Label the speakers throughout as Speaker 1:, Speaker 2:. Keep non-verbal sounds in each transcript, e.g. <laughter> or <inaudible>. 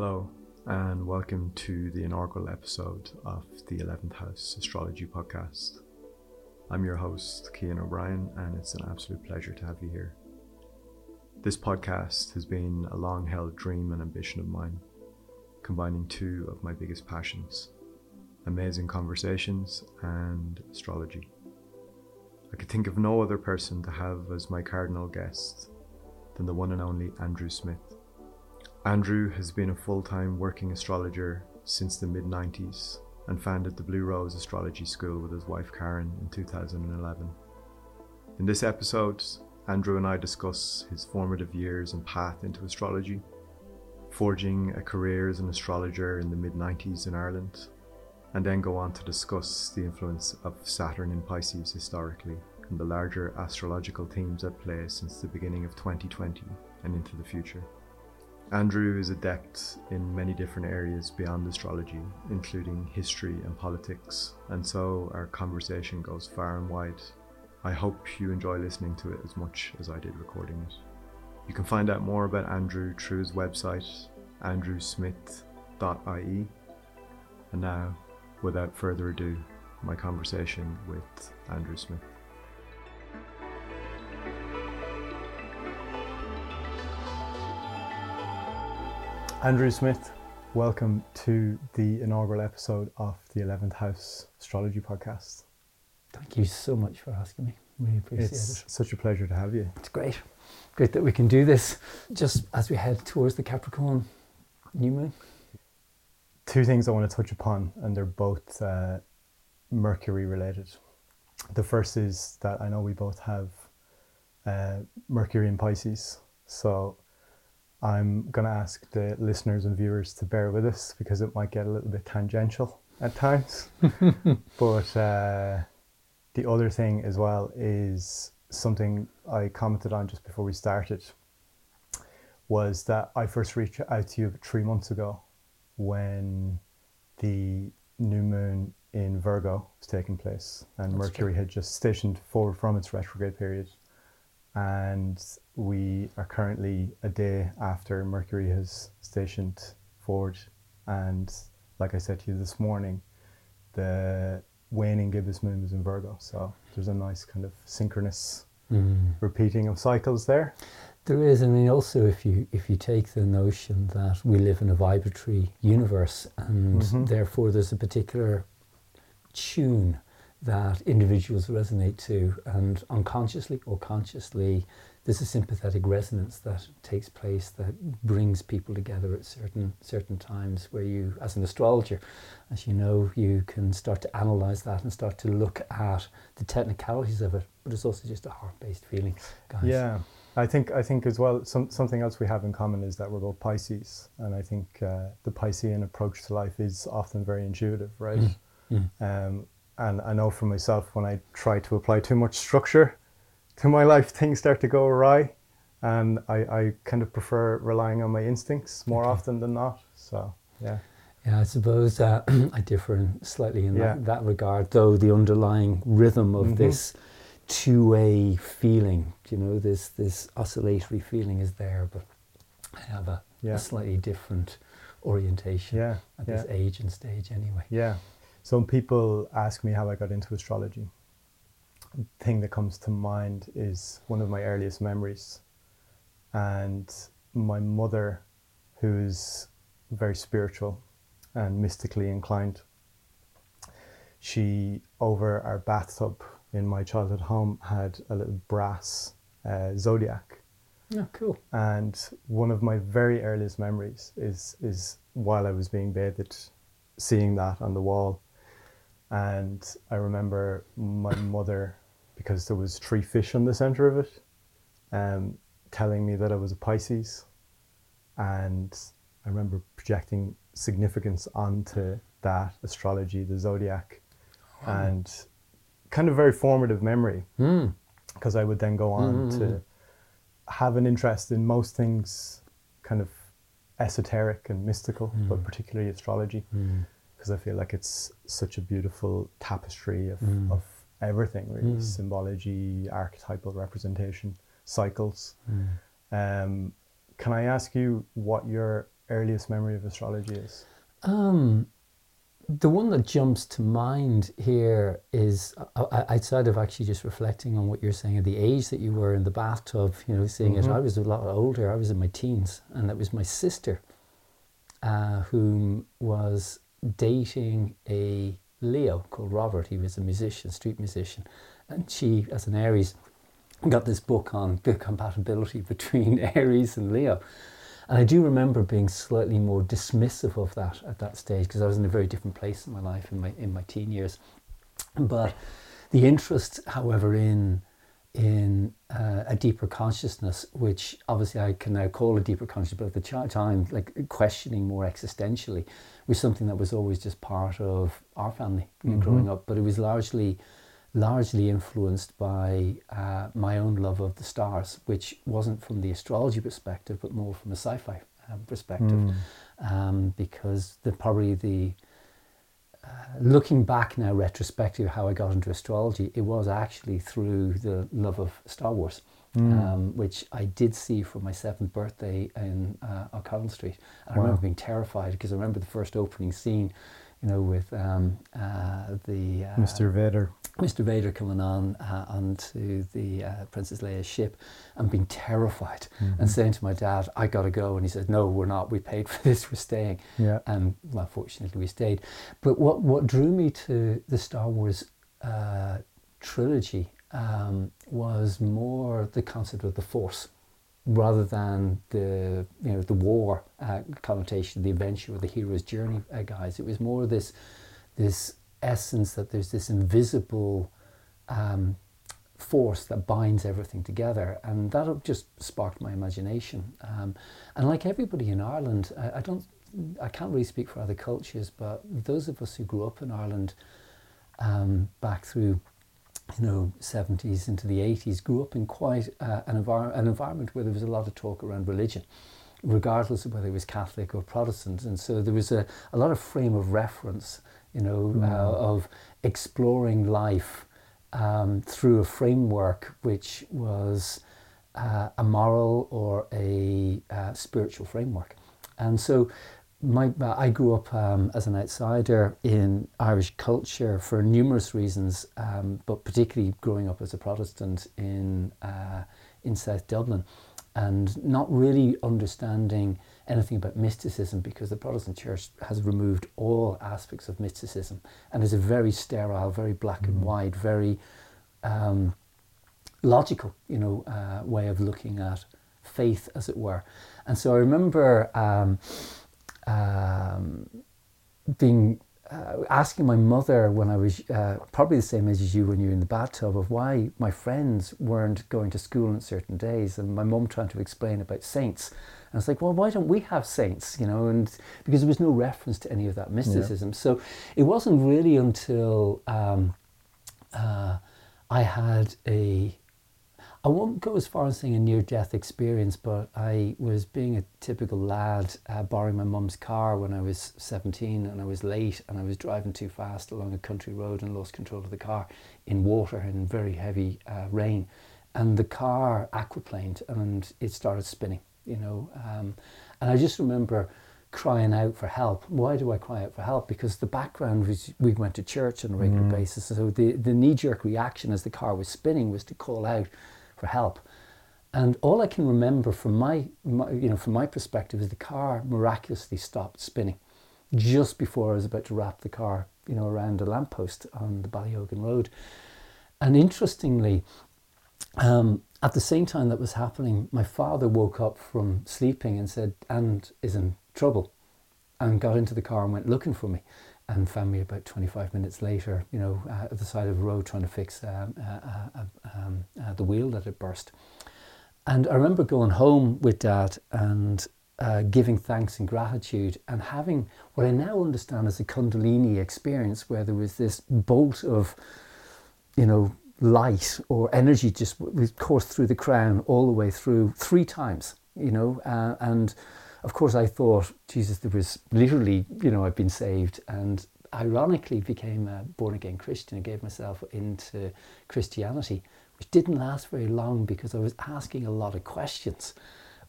Speaker 1: Hello, and welcome to the inaugural episode of the 11th House Astrology Podcast. I'm your host, Céin O'Brien, and it's an absolute pleasure to have you here. This podcast has been a long held dream and ambition of mine, combining two of my biggest passions amazing conversations and astrology. I could think of no other person to have as my cardinal guest than the one and only Andrew Smith. Andrew has been a full time working astrologer since the mid 90s and founded the Blue Rose Astrology School with his wife Karen in 2011. In this episode, Andrew and I discuss his formative years and path into astrology, forging a career as an astrologer in the mid 90s in Ireland, and then go on to discuss the influence of Saturn in Pisces historically and the larger astrological themes at play since the beginning of 2020 and into the future. Andrew is adept in many different areas beyond astrology, including history and politics, and so our conversation goes far and wide. I hope you enjoy listening to it as much as I did recording it. You can find out more about Andrew through his website, andrewsmith.ie. And now, without further ado, my conversation with Andrew Smith. Andrew Smith, welcome to the inaugural episode of the 11th House Astrology Podcast.
Speaker 2: Thank you so much for asking me. Really appreciate
Speaker 1: It's
Speaker 2: it.
Speaker 1: such a pleasure to have you.
Speaker 2: It's great. Great that we can do this just as we head towards the Capricorn new moon.
Speaker 1: Two things I want to touch upon, and they're both uh, Mercury related. The first is that I know we both have uh, Mercury in Pisces, so I'm going to ask the listeners and viewers to bear with us because it might get a little bit tangential at times. <laughs> but uh, the other thing as well is something I commented on just before we started was that I first reached out to you three months ago when the new moon in Virgo was taking place and
Speaker 2: That's
Speaker 1: Mercury had just stationed forward from its retrograde period. And we are currently a day after Mercury has stationed forward. And like I said to you this morning, the waning gibbous moon was in Virgo. So there's a nice kind of synchronous repeating of cycles there.
Speaker 2: There is, I mean, also if you if you take the notion that we live in a vibratory universe, and
Speaker 1: Mhm.
Speaker 2: therefore there's a particular tune that individuals resonate to, and unconsciously or consciously, there's a sympathetic resonance that takes place that brings people together at certain certain times. Where you, as an astrologer, as you know, you can start to analyze that and start to look at the technicalities of it. But it's also just a heart-based feeling, guys.
Speaker 1: Yeah, I think I think as well. Some something else we have in common is that we're both Pisces, and I think uh, the Piscean approach to life is often very intuitive, right?
Speaker 2: Mm.
Speaker 1: Um, and I know for myself when I try to apply too much structure to my life, <laughs> things start to go awry, and I, I kind of prefer relying on my instincts more
Speaker 2: Okay.
Speaker 1: often than not. So yeah,
Speaker 2: Yeah, I suppose uh, <clears throat> I differ in- slightly in
Speaker 1: Yeah.
Speaker 2: that, that regard, though the underlying rhythm of
Speaker 1: Mhm.
Speaker 2: this two-way feeling, you know, this this oscillatory feeling is there, but I have a,
Speaker 1: Yeah.
Speaker 2: a slightly different orientation
Speaker 1: yeah,
Speaker 2: at this age and stage anyway.
Speaker 1: Yeah. Some people ask me how I got into astrology. The thing that comes to mind is one of my earliest memories. And my mother, who's very spiritual and mystically inclined, she, over our bathtub in my childhood home, had a little brass uh, zodiac
Speaker 2: Oh, cool.
Speaker 1: and one of my very earliest memories is is while I was being bathed, seeing that on the wall, and I remember my mother, because there was three fish on the center of it, um, telling me that I was a Pisces, and I remember projecting significance onto that astrology, the zodiac, and kind of very formative memory
Speaker 2: Hmm.
Speaker 1: because I would then go on
Speaker 2: Mm.
Speaker 1: to have an interest in most things kind of esoteric and mystical, but
Speaker 2: Mm.
Speaker 1: particularly astrology,
Speaker 2: Hmm.
Speaker 1: Because I feel like it's such a beautiful tapestry of,
Speaker 2: Mm.
Speaker 1: of everything, really
Speaker 2: Mm.
Speaker 1: symbology, archetypal representation, cycles.
Speaker 2: Hmm.
Speaker 1: Um, can I ask you what your
Speaker 3: earliest memory of astrology is?
Speaker 2: Um, the one that jumps to mind here is uh, outside of actually just reflecting on what you're saying at the age that you were in the bathtub, you know, seeing mm-hmm. it. I was a lot older. I was in my teens, and that was my sister, uh, whom was dating a Leo called Robert. He was a musician, street musician, and she, as an Aries, got this book on the compatibility <laughs> between <laughs> Aries and Leo. And I do remember being slightly more dismissive of that at that stage because I was in a very different place in my life in my in my teen years. But the interest, however, in in uh, a deeper consciousness, which obviously I can now call a deeper consciousness, but at the time, like questioning more existentially, was something that was always just part of our family mm-hmm. growing up. But it was largely largely influenced by uh, my own love of the stars, which wasn't from the astrology perspective, but more from a sci-fi um, perspective, mm. um, because the probably the looking back now retrospective how I got into astrology, it was actually through the love of Star Wars. Mm. Um, which I did see for my seventh birthday in uh, O'Connell Street. And wow. I remember being terrified because I remember the first opening scene, you know, with um, uh, the
Speaker 3: uh, Mr. Vader.
Speaker 2: Mr. Vader coming on uh, onto the uh, Princess Leia's ship and being terrified mm-hmm. and saying to my dad, "I got to go," and he said, "No, we're not. We paid for <laughs> this. We're staying."
Speaker 3: Yeah.
Speaker 2: And well, fortunately, we stayed. But what what drew me to the Star Wars uh, trilogy um, was more the concept of the Force rather than the you know the war uh, connotation, the adventure or the hero's journey, uh, guys. It was more this this essence that there's this invisible um, force that binds everything together, and that just sparked my imagination. Um, and like everybody in Ireland, I, I, don't, I can't really speak for other cultures, but those of us who grew up in Ireland um, back through you know, 70s into the 80s, grew up in quite uh, an, envir- an environment where there was a lot of talk around religion, regardless of whether it was Catholic or Protestant. And so there was a, a lot of frame of reference you know, mm. uh, of exploring life um, through a framework which was uh, a moral or a uh, spiritual framework. And so my, I grew up um, as an outsider in Irish culture for numerous reasons, um, but particularly growing up as a Protestant in, uh, in South Dublin and not really understanding anything about mysticism because the Protestant church has removed all aspects of mysticism and is a very sterile, very black and mm. white, very um, logical, you know, uh, way of looking at faith, as it were. And so I remember um, being uh, asking my mother when I was uh, probably the same age as you when you were in the bathtub of why my friends weren't going to school on certain days, and my mum trying to explain about saints. And I was like, well, why don't we have saints? You know, and because there was no reference to any of that mysticism. Yeah. So it wasn't really until um, uh, I had a I won't go as far as saying a near death experience, but I was being a typical lad, uh, borrowing my mum's car when I was 17 and I was late and I was driving too fast along a country road and lost control of the car in water and very heavy uh, rain. And the car aquaplaned and it started spinning, you know. Um, and I just remember crying out for help. Why do I cry out for help? Because the background was we went to church on a regular mm. basis. So the, the knee jerk reaction as the car was spinning was to call out for help. And all I can remember from my, my, you know, from my perspective is the car miraculously stopped spinning just before I was about to wrap the car, you know, around a lamppost on the Ballyogan Road. And interestingly, um, at the same time that was happening, my father woke up from sleeping and said, "And is in trouble," and got into the car and went looking for me and found me about 25 minutes later, you know, uh, at the side of the road trying to fix um, uh, uh, um, uh, the wheel that had burst. And I remember going home with dad and uh, giving thanks and gratitude and having what I now understand as a Kundalini experience where there was this bolt of, you know, light or energy just coursed through the crown all the way through three times, you know, uh, and of course, I thought, Jesus, there was literally, you know, I've been saved and ironically became a born again Christian and gave myself into Christianity, which didn't last very long because I was asking a lot of questions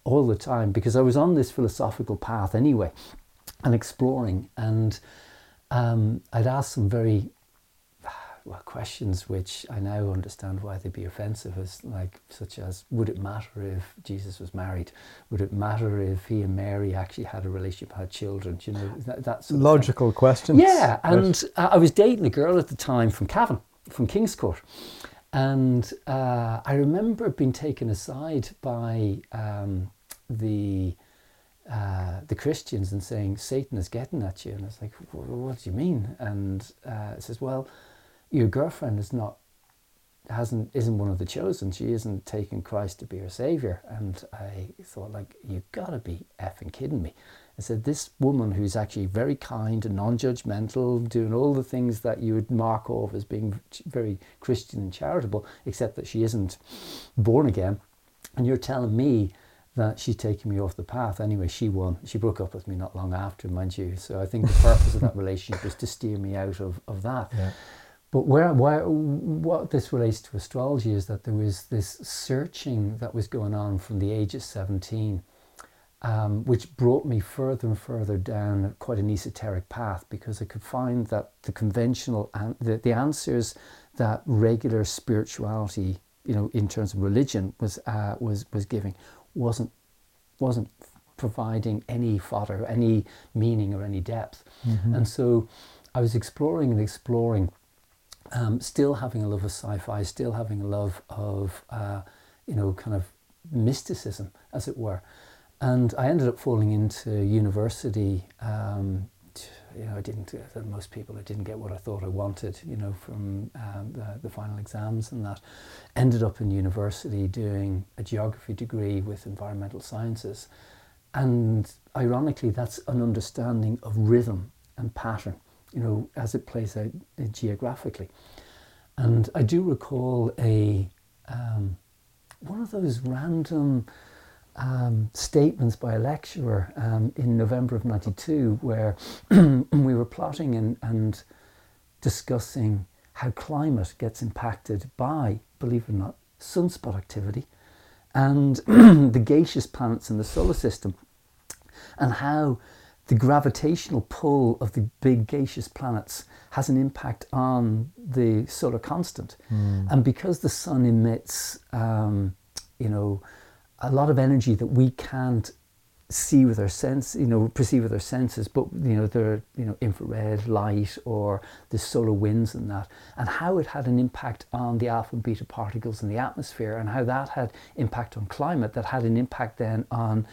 Speaker 2: all the time because I was on this philosophical path anyway and exploring. And um, I'd asked some very well questions which I now understand why they'd be offensive, as like such as would it matter if Jesus was married? Would it matter if he and Mary actually had a relationship, had children? Do you know that, that's
Speaker 3: logical questions.
Speaker 2: Yeah, and right. I was dating a girl at the time from Cavan, from Kingscourt. And uh, I remember being taken aside by um, the uh, the Christians and saying Satan is getting at you, and I was like, "What do you mean?" And uh, it says, "Well, your girlfriend is not hasn't isn't one of the chosen. She isn't taking Christ to be her savior." And I thought, like, you've gotta be effing kidding me. I said, this woman who's actually very kind and non-judgmental, doing all the things that you would mark off as being very Christian and charitable, except that she isn't born again, and you're telling me that she's taking me off the path. Anyway, she won. She broke up with me not long after, mind you. So I think the purpose of that <laughs> relationship was to steer me out of, of that. Yeah. But where, where, what this relates to astrology is that there was this searching that was going on from the age of 17 um, which brought me further and further down quite an esoteric path because I could find that the conventional an- the, the answers that regular spirituality, you know, in terms of religion was uh, was was giving wasn't wasn't providing any fodder, any meaning or any depth, mm-hmm. and so I was exploring and exploring, um, still having a love of sci-fi, still having a love of uh, you know kind of mysticism, as it were. And I ended up falling into university. Um, you know, I didn't, uh, most people, I didn't get what I thought I wanted, you know, from um, the, the final exams and that. Ended up in university doing a geography degree with environmental sciences. And ironically, that's an understanding of rhythm and pattern, you know, as it plays out uh, geographically. And I do recall a um, one of those random um, statements by a lecturer um, in November of 92 where <clears throat> we were plotting and, and discussing how climate gets impacted by, believe it or not, sunspot activity and <clears throat> the gaseous planets in the solar system and how the gravitational pull of the big gaseous planets has an impact on the solar constant. Mm. And because the sun emits, um, you know, a lot of energy that we can't see with our sense, you know, perceive with our senses, but you know, there you know, infrared light or the solar winds and that, and how it had an impact on the alpha and beta particles in the atmosphere, and how that had impact on climate, that had an impact then on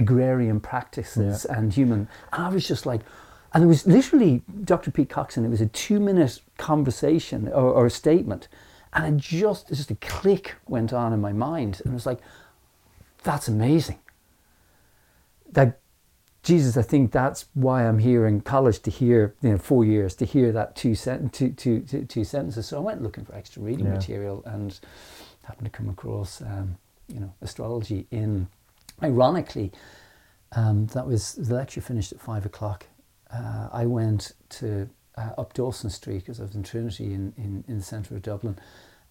Speaker 2: agrarian practices yeah. and human. And I was just like, and it was literally Dr. Pete Coxon. It was a two-minute conversation or, or a statement, and it just just a click went on in my mind, and it was like that's amazing. That Jesus, I think that's why I'm here in college to hear, you know, four years to hear that two, sent- two, two, two, two sentences. So I went looking for extra reading yeah. material and happened to come across, um, you know, astrology in, ironically, um, that was, the lecture finished at five o'clock. Uh, I went to uh, up Dawson Street because I was in Trinity in, in, in the centre of Dublin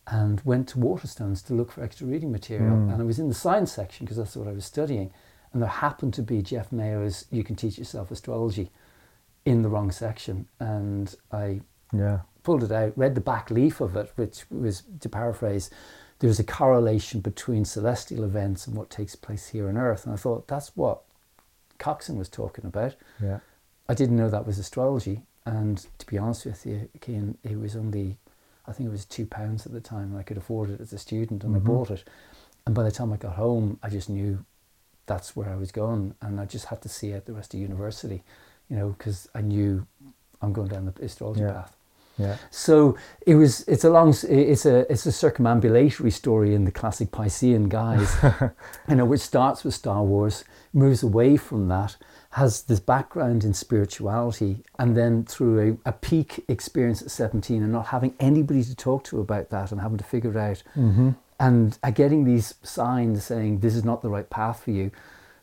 Speaker 2: and went to Waterstones to look for extra reading material. Mm. And I was in the science section because that's what I was studying. And there happened to be Jeff Mayo's You Can Teach Yourself Astrology in the wrong section. And I yeah. pulled it out, read the back leaf of it, which was, to paraphrase, there's a correlation between celestial events and what takes place here on Earth. And I thought, that's what Coxon was talking about. Yeah. I didn't know that was astrology. And to be honest with you, Céin, it was only I think it was two pounds at the time. And I could afford it as a student, and mm-hmm. I bought it. And by the time I got home, I just knew that's where I was going, and I just had to see out the rest of university, you know, because I knew I'm going down the astrology yeah. path. Yeah. So it was. It's a long. It's a. It's a circumambulatory story in the classic Piscean guise, <laughs> you know, which starts with Star Wars, moves away from that, has this background in spirituality and then through a, a, peak experience at 17 and not having anybody to talk to about that and having to figure it out mm-hmm. and uh, getting these signs saying this is not the right path for you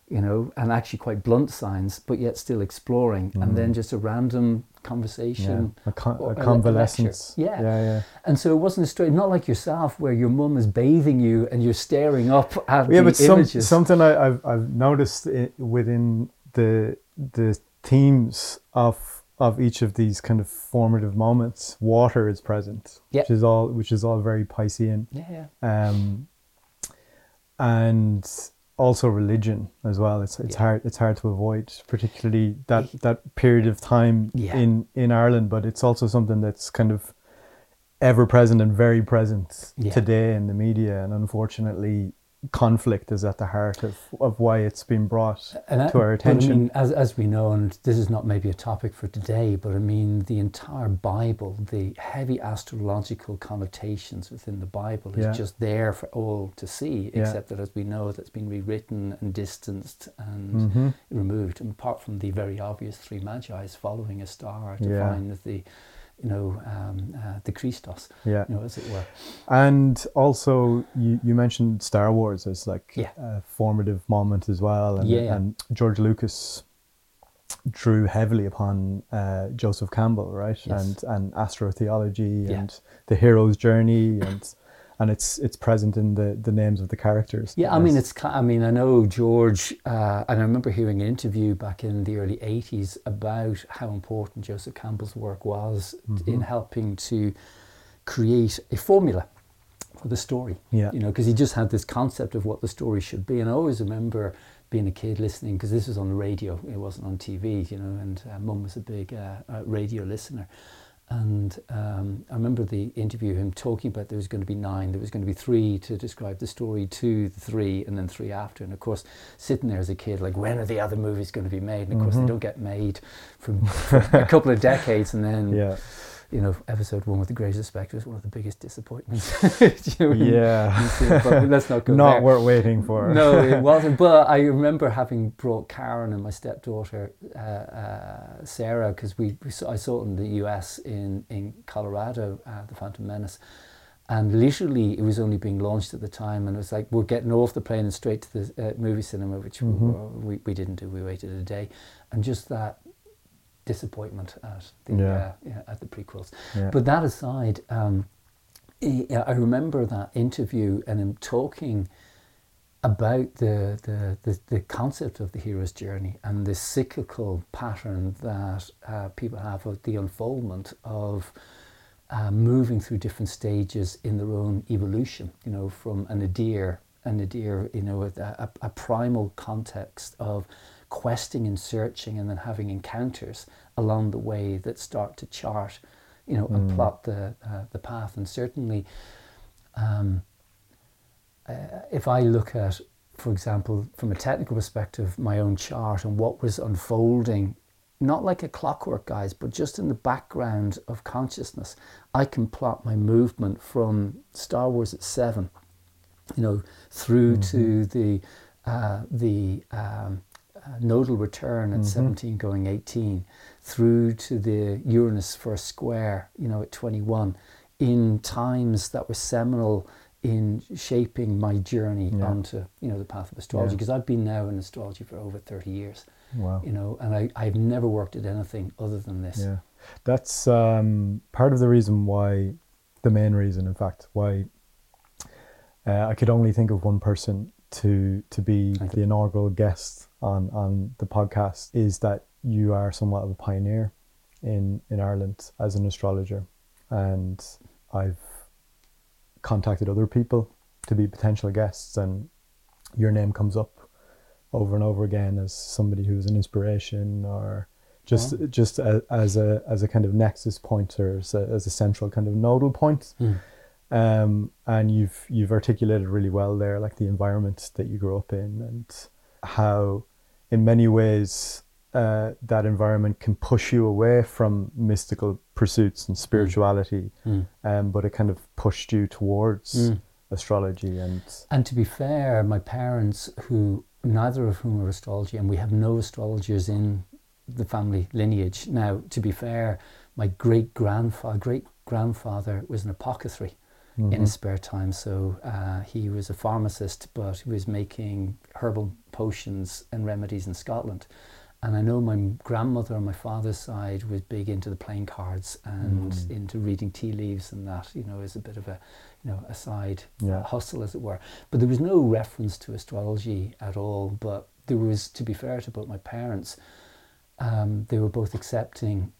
Speaker 2: you know, and actually quite blunt signs, but yet still exploring, and then just a random conversation,
Speaker 1: Mm. yeah. a, con- a
Speaker 2: a- a
Speaker 1: convalescence.
Speaker 2: Yeah.
Speaker 1: yeah, yeah.
Speaker 2: and so it wasn't a straight, not like yourself where your mum is bathing you and you're staring up at
Speaker 1: yeah,
Speaker 2: the
Speaker 1: but some, something I, I've I've noticed within the the themes of of each of these kind of formative moments, water is present,
Speaker 2: Yeah.
Speaker 1: which is all which is all very Piscean,
Speaker 2: yeah,
Speaker 1: um, and also religion as well. It's it's
Speaker 2: Yeah.
Speaker 1: hard it's hard to avoid, particularly that that period of time
Speaker 2: Yeah.
Speaker 1: in in Ireland. But it's also something that's kind of ever present and very present
Speaker 2: Yeah.
Speaker 1: today in the media, and unfortunately, conflict is at the heart of, of why it's been brought
Speaker 2: And I-
Speaker 1: to our
Speaker 2: but I
Speaker 1: attention.
Speaker 2: mean, as, as we know, and this is not maybe a topic for today, but I mean, the entire Bible, the heavy astrological connotations within the Bible is
Speaker 1: Yeah.
Speaker 2: just there for all to see,
Speaker 1: Yeah.
Speaker 2: except that as we know, that's been rewritten and distanced and
Speaker 1: Mhm.
Speaker 2: removed. And apart from the very obvious three magi's following a star to
Speaker 1: Yeah.
Speaker 2: find the, you know, um, uh, the Christos,
Speaker 1: yeah,
Speaker 2: you know, as it were.
Speaker 1: and also you, you mentioned Star Wars as like
Speaker 2: Yeah.
Speaker 1: a formative moment as well, and,
Speaker 2: Yeah.
Speaker 1: and George Lucas drew heavily upon uh, Joseph Campbell, right,
Speaker 2: Yes.
Speaker 1: and and astrotheology and the hero's journey, and and it's it's present in the the names of the characters.
Speaker 2: Yeah, I mean, it's. I mean, I know George, uh, and I remember hearing an interview back in the early '80s about how important Joseph Campbell's work was
Speaker 1: Mm-hmm.
Speaker 2: in helping to create a formula for the story.
Speaker 1: Yeah.
Speaker 2: You know, because he just had this concept of what the story should be, and I always remember being a kid listening because this was on the radio; it wasn't on TV. You know, and uh, Mum was a big uh, uh, radio listener. And um, I remember the interview, him talking about there was going to be nine, there was going to be three to describe the story, two, three, and then three after. And of course, sitting there as a kid, like, when are the other movies going to be made? And of course, they don't get made for, for <laughs> a couple of decades. And then,
Speaker 1: yeah,
Speaker 2: you know, episode one with the greatest respect was one of the biggest disappointments. <laughs> You know,
Speaker 1: yeah,
Speaker 2: in but let's not go
Speaker 1: not
Speaker 2: there.
Speaker 1: worth waiting for.
Speaker 2: No, it <laughs> wasn't. But I remember having brought Karen and my stepdaughter uh, uh, Sarah because we, we saw, I saw it in the U.S. in in Colorado, uh, the Phantom Menace, and literally it was only being launched at the time, and it was like we're getting off the plane and straight to the uh, movie cinema, which we, we we didn't do. We waited a day, and just that disappointment at the
Speaker 1: Yeah.
Speaker 2: uh, yeah, at the prequels.
Speaker 1: Yeah.
Speaker 2: But that aside. Um, I remember that interview and him talking about the, the, the, the concept of the hero's journey and the cyclical pattern that uh, people have of the unfoldment of uh, moving through different stages in their own evolution, you know, from an adir, a nadir, you know, a, a, a primal context of questing and searching and then having encounters along the way that start to chart, you know, and plot the, uh, the path. And certainly, um, uh, if I look at, for example, from a technical perspective, my own chart and what was unfolding, not like a clockwork, guys, but just in the background of consciousness, I can plot my movement from Star Wars at seven, you know, through to the uh, the um, nodal return at 17 going 18 through to the Uranus first square you know at 21 in times that were seminal in shaping my journey
Speaker 1: Yeah.
Speaker 2: onto you know the path of astrology
Speaker 1: Yeah.
Speaker 2: because I've been now in astrology for over 30 years
Speaker 1: Wow.
Speaker 2: you know and I, I've never worked at anything other than this
Speaker 1: Yeah, that's um, part of the reason why, the main reason, in fact, why uh, I could only think of one person to to be the inaugural guest on on the podcast is that you are somewhat of a pioneer in in Ireland as an astrologer, and I've contacted other people to be potential guests, and your name comes up over and over again as somebody who's an inspiration or just
Speaker 2: Wow.
Speaker 1: just a, as a as a kind of nexus point or as a, as a central kind of nodal point.
Speaker 2: Mm.
Speaker 1: Um, and you've you've articulated really well there, like the environment that you grew up in, and how, in many ways, uh, that environment can push you away from mystical pursuits and spirituality,
Speaker 2: Mm.
Speaker 1: um, but it kind of pushed you towards
Speaker 2: Mm.
Speaker 1: astrology and
Speaker 2: And to be fair, my parents, who neither of whom are astrology, and we have no astrologers in the family lineage. Now, to be fair, my great grandfather, great grandfather, was an apothecary in his spare time. So uh, he was a pharmacist, but he was making herbal potions and remedies in Scotland. And I know my grandmother on my father's side was big into the playing cards and
Speaker 3: Mm.
Speaker 2: into reading tea leaves and that, you know, as a bit of a, you know, a side
Speaker 3: Yeah.
Speaker 2: hustle, as it were. But there was no reference to astrology at all. But there was, to be fair to both my parents, um, they were both accepting,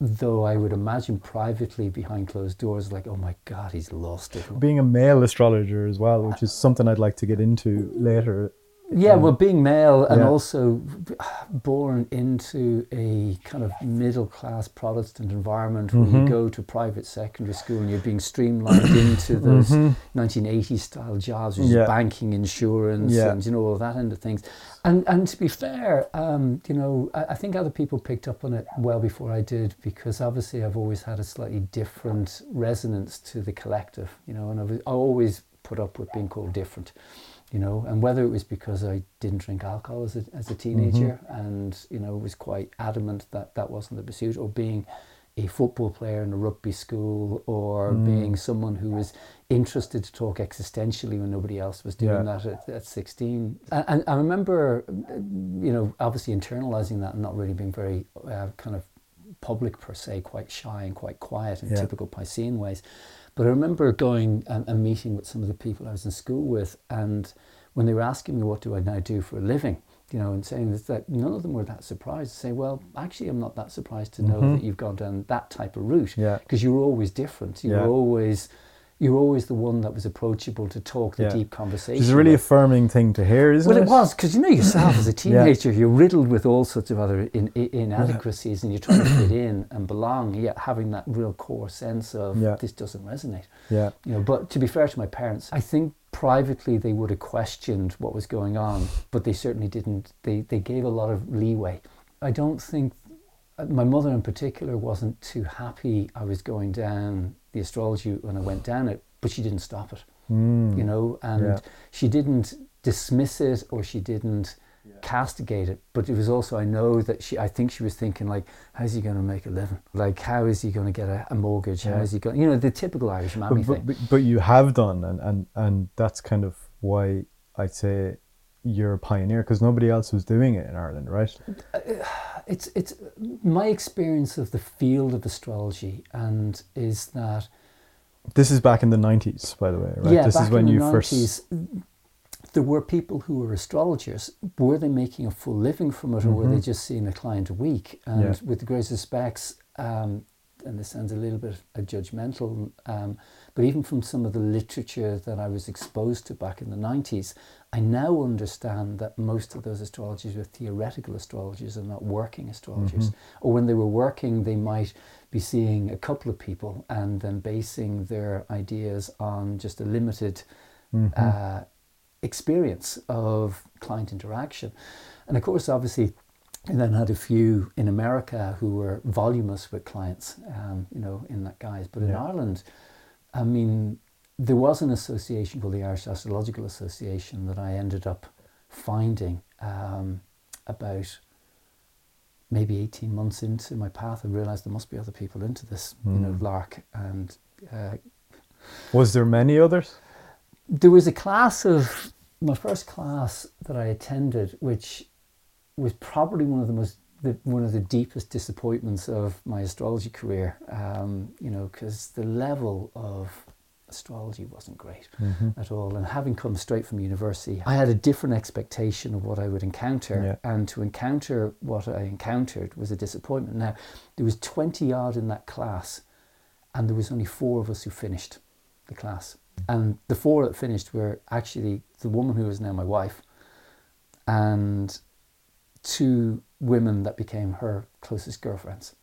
Speaker 2: though I would imagine privately behind closed doors, like, oh my God, he's lost it.
Speaker 1: Being a male astrologer as well, which is something I'd like to get into later.
Speaker 2: Yeah,
Speaker 1: Um,
Speaker 2: well, being male and
Speaker 1: yeah.
Speaker 2: also <sighs> born into a kind of middle class Protestant environment where
Speaker 1: Mhm.
Speaker 2: you go to private secondary school and you're being streamlined <coughs> into those
Speaker 1: Mhm.
Speaker 2: 1980s style jobs, which is
Speaker 1: Yeah.
Speaker 2: banking, insurance,
Speaker 1: Yeah.
Speaker 2: and you know all that end of things. And and to be fair, um, you know, I, I think other people picked up on it well before I did because obviously I've always had a slightly different resonance to the collective, you know, and I've I always put up with being called different you know, and whether it was because I didn't drink alcohol as a, as a teenager and, you know, was quite adamant that that wasn't the pursuit, or being a football player in a rugby school, or
Speaker 1: Mm.
Speaker 2: being someone who was interested to talk existentially when nobody else was doing
Speaker 1: Yeah.
Speaker 2: that at, at 16. And, and I remember, you know, obviously internalizing that and not really being very uh, kind of public per se, quite shy and quite quiet in
Speaker 1: Yeah.
Speaker 2: typical Piscean ways. But I remember going and, and meeting with some of the people I was in school with, and when they were asking me what do I now do for a living, you know, and saying that, that none of them were that surprised. To say, well, actually, I'm not that surprised to know
Speaker 1: Mhm.
Speaker 2: that you've gone down that type of route
Speaker 1: Yeah.
Speaker 2: because you were always different. You
Speaker 1: Yeah.
Speaker 2: were always you were always the one that was approachable to talk the
Speaker 1: Yeah.
Speaker 2: deep conversation.
Speaker 1: Is a really
Speaker 2: with.
Speaker 1: affirming thing to hear, isn't
Speaker 2: Well,
Speaker 1: it?
Speaker 2: it was because you know yourself as a <coughs>
Speaker 1: Yeah.
Speaker 2: teenager, you're riddled with all sorts of other in, in, inadequacies, and you're trying to fit <coughs> in and belong. Yet having that real core sense of
Speaker 1: Yeah.
Speaker 2: this doesn't resonate.
Speaker 1: Yeah.
Speaker 2: You know, but to be fair to my parents, I think privately they would have questioned what was going on, but they certainly didn't. They they gave a lot of leeway. I don't think uh, my mother in particular wasn't too happy I was going down the astrology when I went down it, but she didn't stop it
Speaker 1: Mm.
Speaker 2: you know, and
Speaker 1: Yeah.
Speaker 2: she didn't dismiss it or she didn't castigate it. But it was also, I know that she, I think she was thinking like, how's he going to make a living? Like, how is he going to get a, a mortgage?
Speaker 1: Yeah.
Speaker 2: How is he going, you know, the typical Irish mammy
Speaker 1: but,
Speaker 2: thing.
Speaker 1: but, but, but you have done, and, and, and that's kind of why I'd say you're a pioneer because nobody else was doing it in Ireland, right?
Speaker 2: it's it's my experience of the field of astrology and is that
Speaker 1: This is back in the 90s, by the way, right?
Speaker 2: yeah
Speaker 1: this
Speaker 2: back
Speaker 1: is when
Speaker 2: in
Speaker 1: you
Speaker 2: the
Speaker 1: first.
Speaker 2: 90s, there were people who were astrologers were they making a full living from it or were they
Speaker 1: Mhm.
Speaker 2: just seeing a client a week and
Speaker 1: Yeah.
Speaker 2: with the greatest respects um, and this sounds a little bit uh, judgmental um, but even from some of the literature that I was exposed to back in the 90s I now understand that most of those astrologers were theoretical astrologers and not working astrologers.
Speaker 1: Mhm.
Speaker 2: Or when they were working, they might be seeing a couple of people and then basing their ideas on just a limited
Speaker 1: Mhm.
Speaker 2: uh, experience of client interaction. And of course, obviously, I then had a few in America who were voluminous with clients, um, you know, in that guise. But in Ireland, I mean, there was an association called the Irish Astrological Association that I ended up finding um, about maybe 18 months into my path. I realized there must be other people into this, you know,
Speaker 1: Mm.
Speaker 2: lark. And uh,
Speaker 1: Was there many others?
Speaker 2: there was a class of my first class that I attended, which was probably one of the most the, one of the deepest disappointments of my astrology career. Um, you know, because the level of astrology wasn't great
Speaker 1: Mhm.
Speaker 2: at all. And having come straight from university, I had a different expectation of what I would encounter.
Speaker 1: Yeah.
Speaker 2: And to encounter what I encountered was a disappointment. Now, there was 20 odd in that class, and there was only four of us who finished the class. And the four that finished were actually the woman who is now my wife and two women that became her closest girlfriends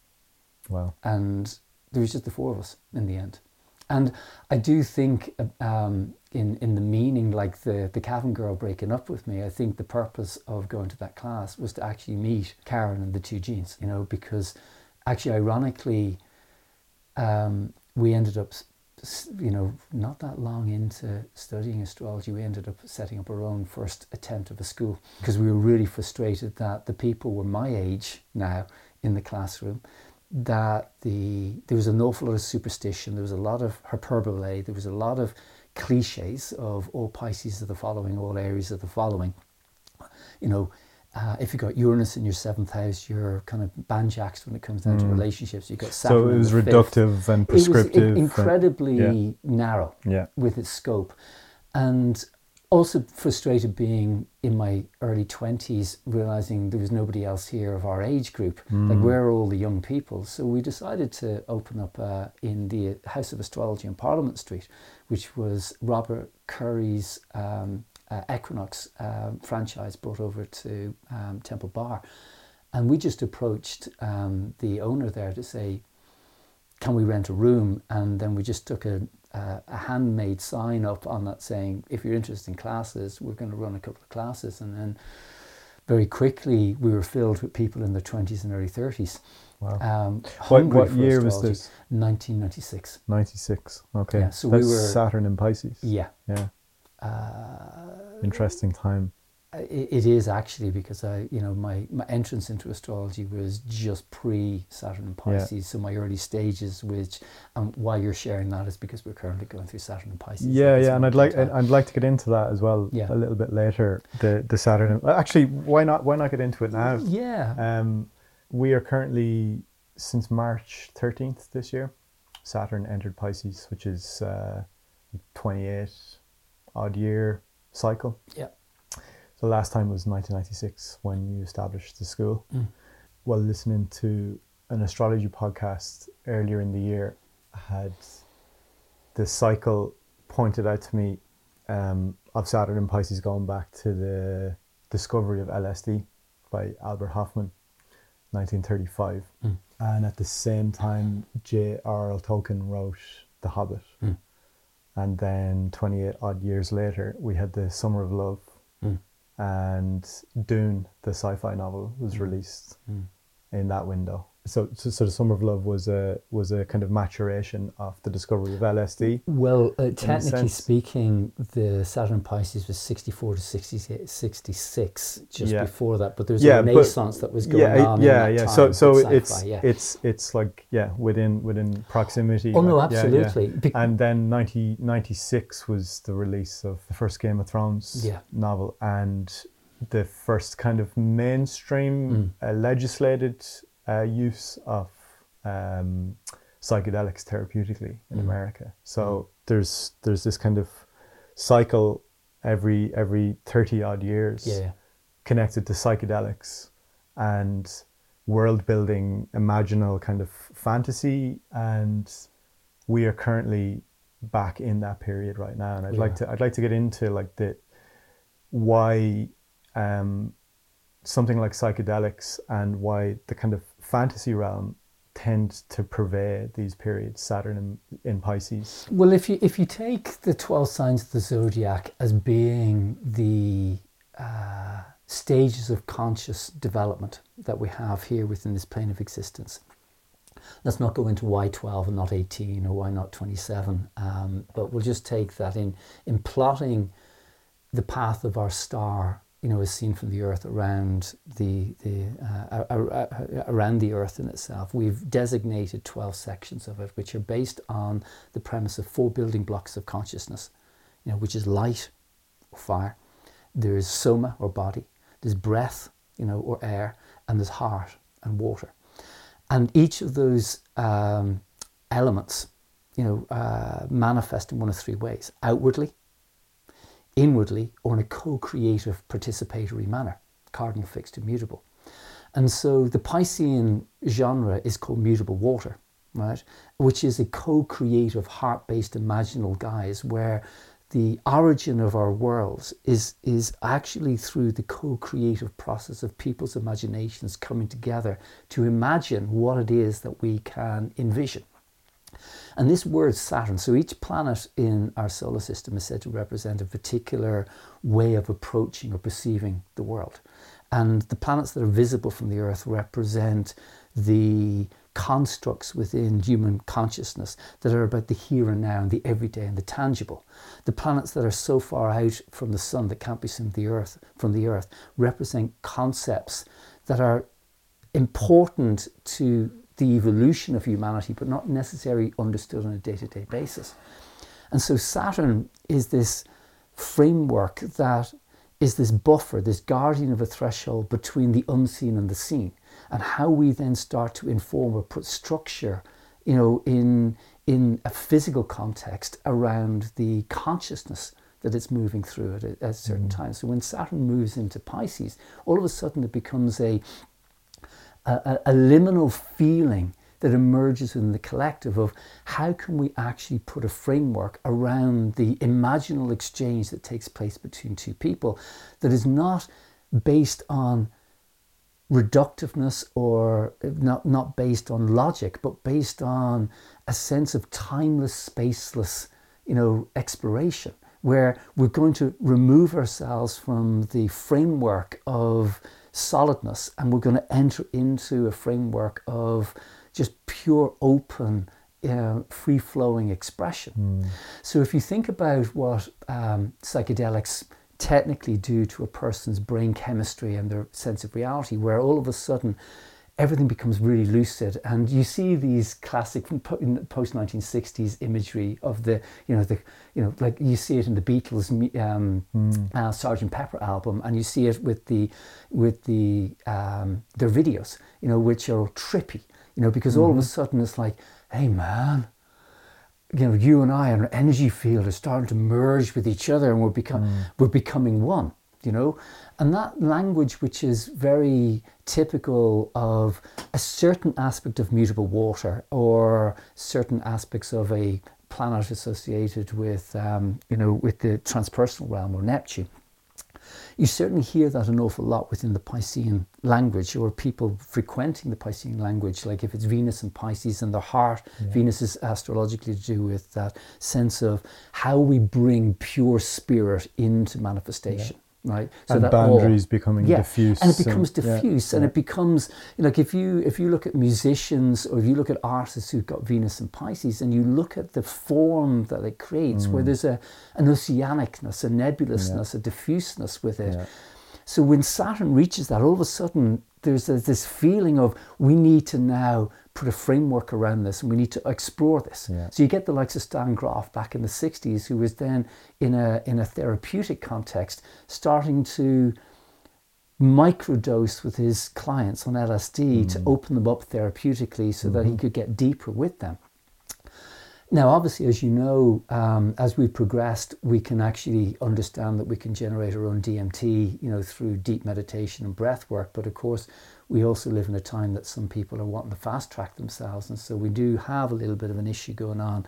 Speaker 1: Wow.
Speaker 2: and there was just the four of us in the end. And I do think um, in in the meaning, like the the Cavan girl breaking up with me, I think the purpose of going to that class was to actually meet Karen and the two Jeans, you know, because actually, ironically, um, we ended up, you know, not that long into studying astrology, we ended up setting up our own first attempt of a school because we were really frustrated that the people were my age now in the classroom that the there was an awful lot of superstition, there was a lot of hyperbole, there was a lot of cliches of all Pisces are the following, all Aries are the following. you know, uh, if you got Uranus in your seventh house, you're kind of banjaxed when it comes down to
Speaker 1: Mm.
Speaker 2: relationships. You got Saturn
Speaker 1: So it was
Speaker 2: the fifth.
Speaker 1: reductive and
Speaker 2: It was
Speaker 1: prescriptive. and-
Speaker 2: incredibly
Speaker 1: yeah.
Speaker 2: narrow
Speaker 1: yeah.
Speaker 2: with its scope, and also frustrated being in my early twenties, realizing there was nobody else here of our age group. Like
Speaker 1: Mm.
Speaker 2: where are all the young people? So we decided to open up uh, in the House of Astrology on Parliament Street, which was Robert Currey's um, uh, Equinox um franchise brought over to um, Temple Bar, and we just approached um, the owner there to say, can we rent a room? And then we just took a, a, a handmade sign up on that saying, if you're interested in classes, we're going to run a couple of classes. And then very quickly we were filled with people in their 20s and early 30s.
Speaker 1: Wow.
Speaker 2: Um,
Speaker 1: What, what year was this?
Speaker 2: 1996.
Speaker 1: 96. Okay.
Speaker 2: Yeah, so we were-
Speaker 1: Saturn in Pisces.
Speaker 2: Yeah.
Speaker 1: Yeah.
Speaker 2: Uh,
Speaker 1: Interesting time.
Speaker 2: It, is actually because I, you know, my, my entrance into astrology was just pre Saturn and
Speaker 1: Yeah.
Speaker 2: Pisces, so my early stages. Which, and why you're sharing that is because we're currently going through Saturn and Pisces.
Speaker 1: Yeah, yeah, and I'd like
Speaker 2: time.
Speaker 1: I'd like to get into that as well
Speaker 2: Yeah.
Speaker 1: a little bit later. The the Saturn. Actually, why not? Why not get into it now?
Speaker 2: Yeah.
Speaker 1: Um, we are currently since March thirteenth this year. Saturn entered Pisces, which is uh, twenty eight odd year cycle.
Speaker 2: Yeah.
Speaker 1: So last time was nineteen ninety six when you established the school.
Speaker 2: Mm.
Speaker 1: While listening to an astrology podcast earlier in the year, I had the cycle pointed out to me um, of Saturn and Pisces going back to the discovery of LSD by Albert Hofmann, 1935.
Speaker 2: Mm.
Speaker 1: And at the same time, J.R.L. Tolkien wrote The Hobbit.
Speaker 2: Mm.
Speaker 1: And then 28 odd years later, we had The Summer of Love.
Speaker 2: Mm.
Speaker 1: And Dune, the sci fi novel, was released
Speaker 2: Mm.
Speaker 1: In that window. So, so, so the Summer of Love was a was a kind of maturation of the discovery of LSD.
Speaker 2: Well, uh, technically speaking, the Saturn Pisces was 64 to 68, 66 just
Speaker 1: Yeah.
Speaker 2: before that, but there's
Speaker 1: Yeah,
Speaker 2: a renaissance that was going
Speaker 1: yeah,
Speaker 2: on.
Speaker 1: yeah,
Speaker 2: in that
Speaker 1: yeah. So, so it's
Speaker 2: yeah.
Speaker 1: it's it's like yeah, within within proximity.
Speaker 2: oh no,
Speaker 1: like, yeah.
Speaker 2: absolutely. Be-
Speaker 1: And then 90, 96 was the release of the first Game of Thrones
Speaker 2: Yeah.
Speaker 1: novel and the first kind of mainstream
Speaker 2: Mm.
Speaker 1: uh, legislated uh, use of um, psychedelics therapeutically in
Speaker 2: Mm.
Speaker 1: America. So there's there's this kind of cycle every every thirty odd years
Speaker 2: yeah, yeah.
Speaker 1: connected to psychedelics and world building, imaginal kind of fantasy, and we are currently back in that period right now. And I'd
Speaker 2: We
Speaker 1: like to I'd like to get into like the why um, something like psychedelics and why the kind of fantasy realm tend to pervade these periods, Saturn in, in Pisces.
Speaker 2: Well, if you if you take the twelve signs of the zodiac as being the uh, stages of conscious development that we have here within this plane of existence, let's not go into why twelve and not eighteen or why not twenty seven. Um, but we'll just take that in in plotting the path of our star. You know, as seen from the Earth around the the uh, ar- ar- around the Earth in itself, we've designated twelve sections of it, which are based on the premise of four building blocks of consciousness. You know, which is light or fire. There's soma or body. There's breath, you know, or air, and there's heart and water. And each of those um, elements, you know, uh, manifest in one of three ways: outwardly, inwardly, or in a co-creative, participatory manner, cardinal, fixed, immutable. And so the Piscean genre is called mutable water, right? Which is a co-creative, heart-based, imaginal guise where the origin of our worlds is, is actually through the co-creative process of people's imaginations coming together to imagine what it is that we can envision. And this word Saturn, so each planet in our solar system is said to represent a particular way of approaching or perceiving the world. And the planets that are visible from the Earth represent the constructs within human consciousness that are about the here and now and the everyday and the tangible. The planets that are so far out from the sun that can't be seen the earth from the earth represent concepts that are important to the evolution of humanity, but not necessarily understood on a day to day basis. And so Saturn is this framework that is this buffer, this guardian of a threshold between the unseen and the seen, and how we then start to inform or put structure, you know, in in a physical context around the consciousness that it's moving through at a, at a certain mm. time. So when Saturn moves into Pisces, all of a sudden it becomes a a, a liminal feeling that emerges in the collective of how can we actually put a framework around the imaginal exchange that takes place between two people that is not based on reductiveness or not, not based on logic, but based on a sense of timeless, spaceless, you know, exploration, where we're going to remove ourselves from the framework of solidness and we're going to enter into a framework of just pure open uh, free flowing expression. Mm. So, if you think about what um, psychedelics technically do to a person's brain chemistry and their sense of reality, where all of a sudden everything becomes really lucid, and you see these classic post 1960s imagery of the, you know, the, you know, like you see it in the Beatles um, mm. uh, Sergeant Pepper album, and you see it with the, with the um, their videos, you know, which are trippy you know, because all mm-hmm. of a mm-hmm. sudden it's like, hey man, you know, you and I, and our energy field is starting to merge with each other, and we're become mm. we're becoming one. You know, and that language, which is very typical of a certain aspect of mutable water or certain aspects of a planet associated with, um, you know, with the transpersonal realm or Neptune you certainly hear that an awful lot within the Piscean language or people frequenting the Piscean language. Like if it's Venus and Pisces and the heart, yeah. Venus is astrologically to do with that sense of how we bring pure spirit into manifestation. Yeah right?
Speaker 1: So and boundaries all, becoming
Speaker 2: yeah,
Speaker 1: diffuse,
Speaker 2: and it becomes and, diffuse, yeah, and yeah. it becomes like if you if you look at musicians or if you look at artists who've got Venus and Pisces, and you look at the form that it creates, mm. where there's a an oceanicness, a nebulousness, a diffuseness with it. So when Saturn reaches that, all of a sudden there's a, this feeling of we need to now put a framework around this and we need to explore this. Yeah. So you get the likes of Stan Grof back in the 60s, who was then in a, in a therapeutic context starting to microdose with his clients on LSD mm. to open them up therapeutically so mm-hmm. that he mm-hmm. could get deeper with them. Now, obviously, as you know, um, as we've progressed, we can actually understand that we can generate our own DMT, you know, through deep meditation and breath work. But of course, we also live in a time that some people are wanting to fast track themselves, and so we do have a little bit of an issue going on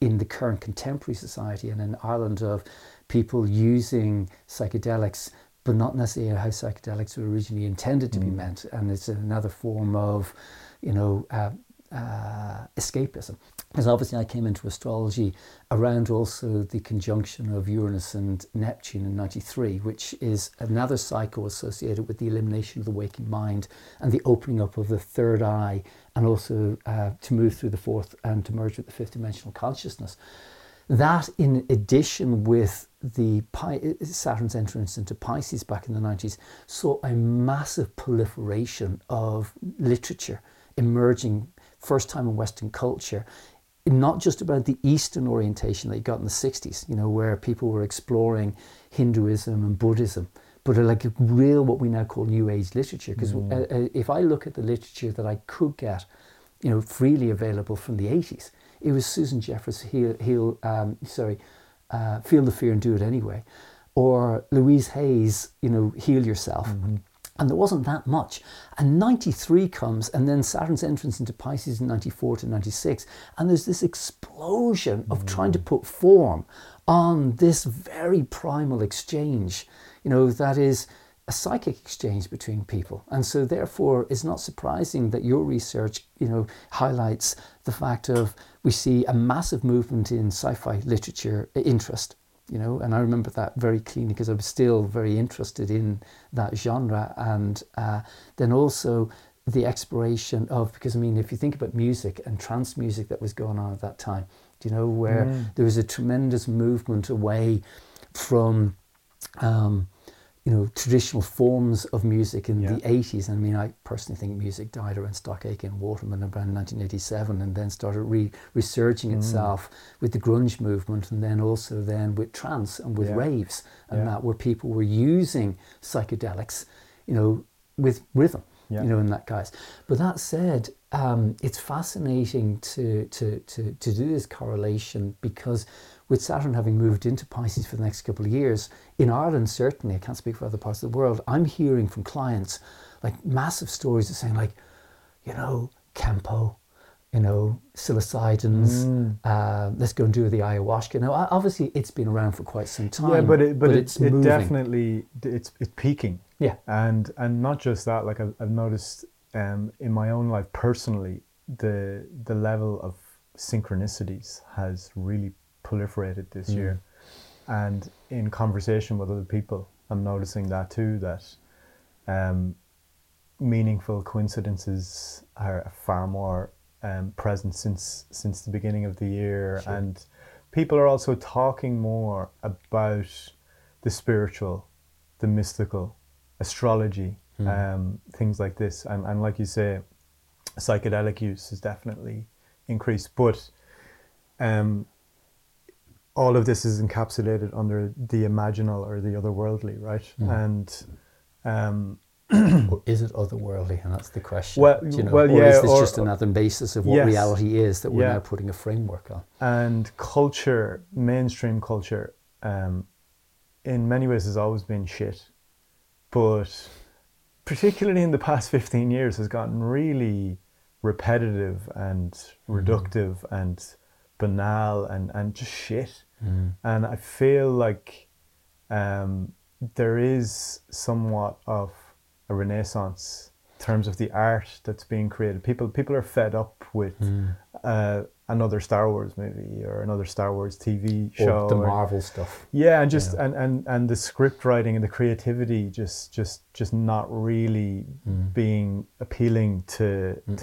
Speaker 2: in the current contemporary society and in Ireland of people using psychedelics but not necessarily how psychedelics were originally intended to mm. be meant. And it's another form of, you know, uh, uh, escapism. Because obviously, I came into astrology around also the conjunction of Uranus and Neptune in 93, which is another cycle associated with the elimination of the waking mind and the opening up of the third eye, and also uh, to move through the fourth and to merge with the fifth dimensional consciousness. That, in addition with the Saturn's entrance into Pisces back in the 90s, saw a massive proliferation of literature emerging first time in Western culture, not just about the Eastern orientation that you got in the 60s, you know, where people were exploring Hinduism and Buddhism, but like real what we now call New Age literature. Because mm. Uh, uh, if I look at the literature that I could get, you know, freely available from the 80s, it was Susan Jeffers, heal, heal um, sorry, uh, Feel the Fear and Do It Anyway, or Louise Hay's, you know, Heal Yourself. Mm-hmm and there wasn't that much. And 93 comes, and then Saturn's entrance into Pisces in 94 to 96, and there's this explosion of mm. trying to put form on this very primal exchange, you know, that is a psychic exchange between people. And so therefore it's not surprising that your research, you know, highlights the fact of we see a massive movement in sci-fi literature interest you know, and I remember that very cleanly because I was still very interested in that genre, and uh, then also the exploration of because I mean, if you think about music and trance music that was going on at that time, do you know, where mm. there was a tremendous movement away from. Um, you know, traditional forms of music in
Speaker 1: Yeah.
Speaker 2: the 80s. I mean, I personally think music died around Stock Aitken and Waterman around 1987 and then started re- resurging
Speaker 1: Mm.
Speaker 2: itself with the grunge movement and then also then with trance and with
Speaker 1: Yeah.
Speaker 2: raves and
Speaker 1: Yeah.
Speaker 2: that where people were using psychedelics, you know, with rhythm, you know, in that guise. But that said, um, it's fascinating to, to, to, to do this correlation because with Saturn having moved into Pisces for the next couple of years, in Ireland certainly, I can't speak for other parts of the world, I'm hearing from clients like massive stories of saying like, you know, Kambo, you know, psilocybins,
Speaker 1: Mm.
Speaker 2: uh, let's go and do the ayahuasca. Now, obviously, it's been around for quite some time.
Speaker 1: yeah, but it, but, it,
Speaker 2: it's
Speaker 1: it definitely it's it's peaking.
Speaker 2: Yeah.
Speaker 1: and and not just that. Like I've, I've noticed um, in my own life personally, the the level of synchronicities has really proliferated this
Speaker 2: Mm.
Speaker 1: year, and in conversation with other people, I'm noticing that too. That um, meaningful coincidences are far more um, present since since the beginning of the year,
Speaker 2: Sure.
Speaker 1: and people are also talking more about the spiritual, the mystical, astrology,
Speaker 2: Hmm.
Speaker 1: um, things like this, and and like you say, psychedelic use has definitely increased, but um, all of this is encapsulated under the imaginal or the otherworldly, right?
Speaker 2: Hmm.
Speaker 1: And um,
Speaker 2: Or is it otherworldly? And that's the question.
Speaker 1: Well-
Speaker 2: you know?
Speaker 1: well,
Speaker 2: or
Speaker 1: yeah,
Speaker 2: is this
Speaker 1: or-
Speaker 2: just another basis of what
Speaker 1: Yes.
Speaker 2: reality is that we're
Speaker 1: Yeah.
Speaker 2: now putting a framework on?
Speaker 1: and culture, mainstream culture, um, in many ways has always been shit, but particularly in the past fifteen years has gotten really repetitive and reductive and banal and and just shit.
Speaker 2: Mm.
Speaker 1: And I feel like um, there is somewhat of a renaissance in terms of the art that's being created. People people are fed up with
Speaker 2: Mm.
Speaker 1: uh, another Star Wars movie or another Star Wars TV show, Or
Speaker 2: the
Speaker 1: or-
Speaker 2: Marvel stuff.
Speaker 1: yeah, and just
Speaker 2: Yeah.
Speaker 1: and, and and the script writing and the creativity just just just not really
Speaker 2: Mm.
Speaker 1: being appealing to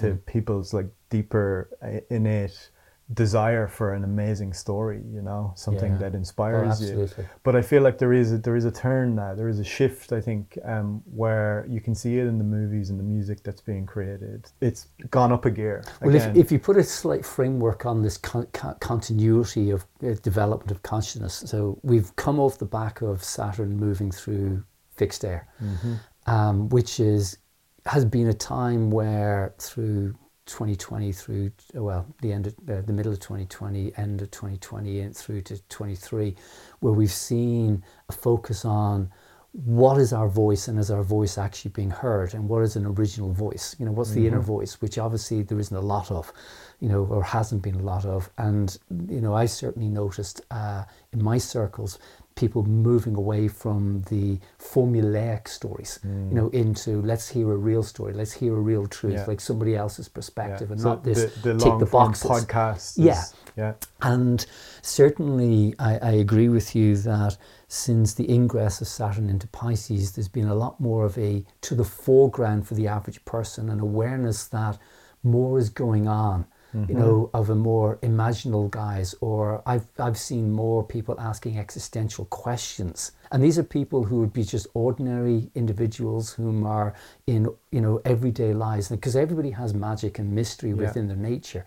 Speaker 1: to
Speaker 2: Mm-mm.
Speaker 1: people's like deeper uh, innate desire for an amazing story. You know, something
Speaker 2: Yeah.
Speaker 1: that
Speaker 2: Oh,
Speaker 1: inspires you
Speaker 2: absolutely.
Speaker 1: but I feel like there is a, there is a turn now. There is a shift. I think um, where you can see it in the movies and the music that's being created. It's gone up a gear.
Speaker 2: Well, if,
Speaker 1: again.
Speaker 2: if you put a slight framework on this con- con- continuity of uh, development of consciousness, so we've come off the back of Saturn moving through fixed air,
Speaker 1: Mhm.
Speaker 2: um, which is has been a time where through 2020 through well the end of, uh, the middle of 2020 end of 2020 and through to 23 where we've seen a focus on what is our voice and is our voice actually being heard and what is an original voice? You know what's the inner voice which obviously there isn't a lot of you know or hasn't been a lot of. And you know i certainly noticed uh, in my circles people moving away from the formulaic stories you mm. know into let's hear a real story let's hear a real truth
Speaker 1: Yeah.
Speaker 2: like somebody else's
Speaker 1: Yeah.
Speaker 2: perspective and
Speaker 1: So
Speaker 2: not this
Speaker 1: the, the
Speaker 2: tick the boxes
Speaker 1: podcast.
Speaker 2: Yeah.
Speaker 1: yeah.
Speaker 2: and certainly, I, I agree with you that since the ingress of Saturn into Pisces, there's been a lot more of a to the foreground for the average person, an awareness that more is going on. You know, of a more imaginal guise, or I've I've seen more people asking existential questions, and these are people who would be just ordinary individuals whom are in you know everyday lives, because everybody has magic and mystery
Speaker 1: Yeah.
Speaker 2: within their nature.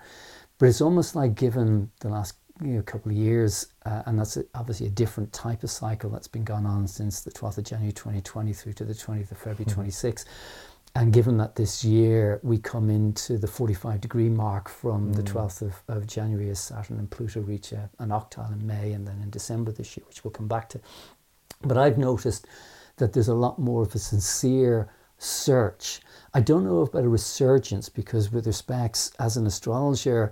Speaker 2: But it's almost like given the last you know, couple of years, uh, and that's a, obviously a different type of cycle that's been going on since the 12th of January 2020 through to the 20th of February 26. And given that this year we come into the 45 degree mark from the mm. 12th of, of January as Saturn and Pluto reach a, an octile in May and then in December this year, which we'll come back to. But I've noticed that there's a lot more of a sincere search. I don't know about a resurgence because, with respects as an astrologer,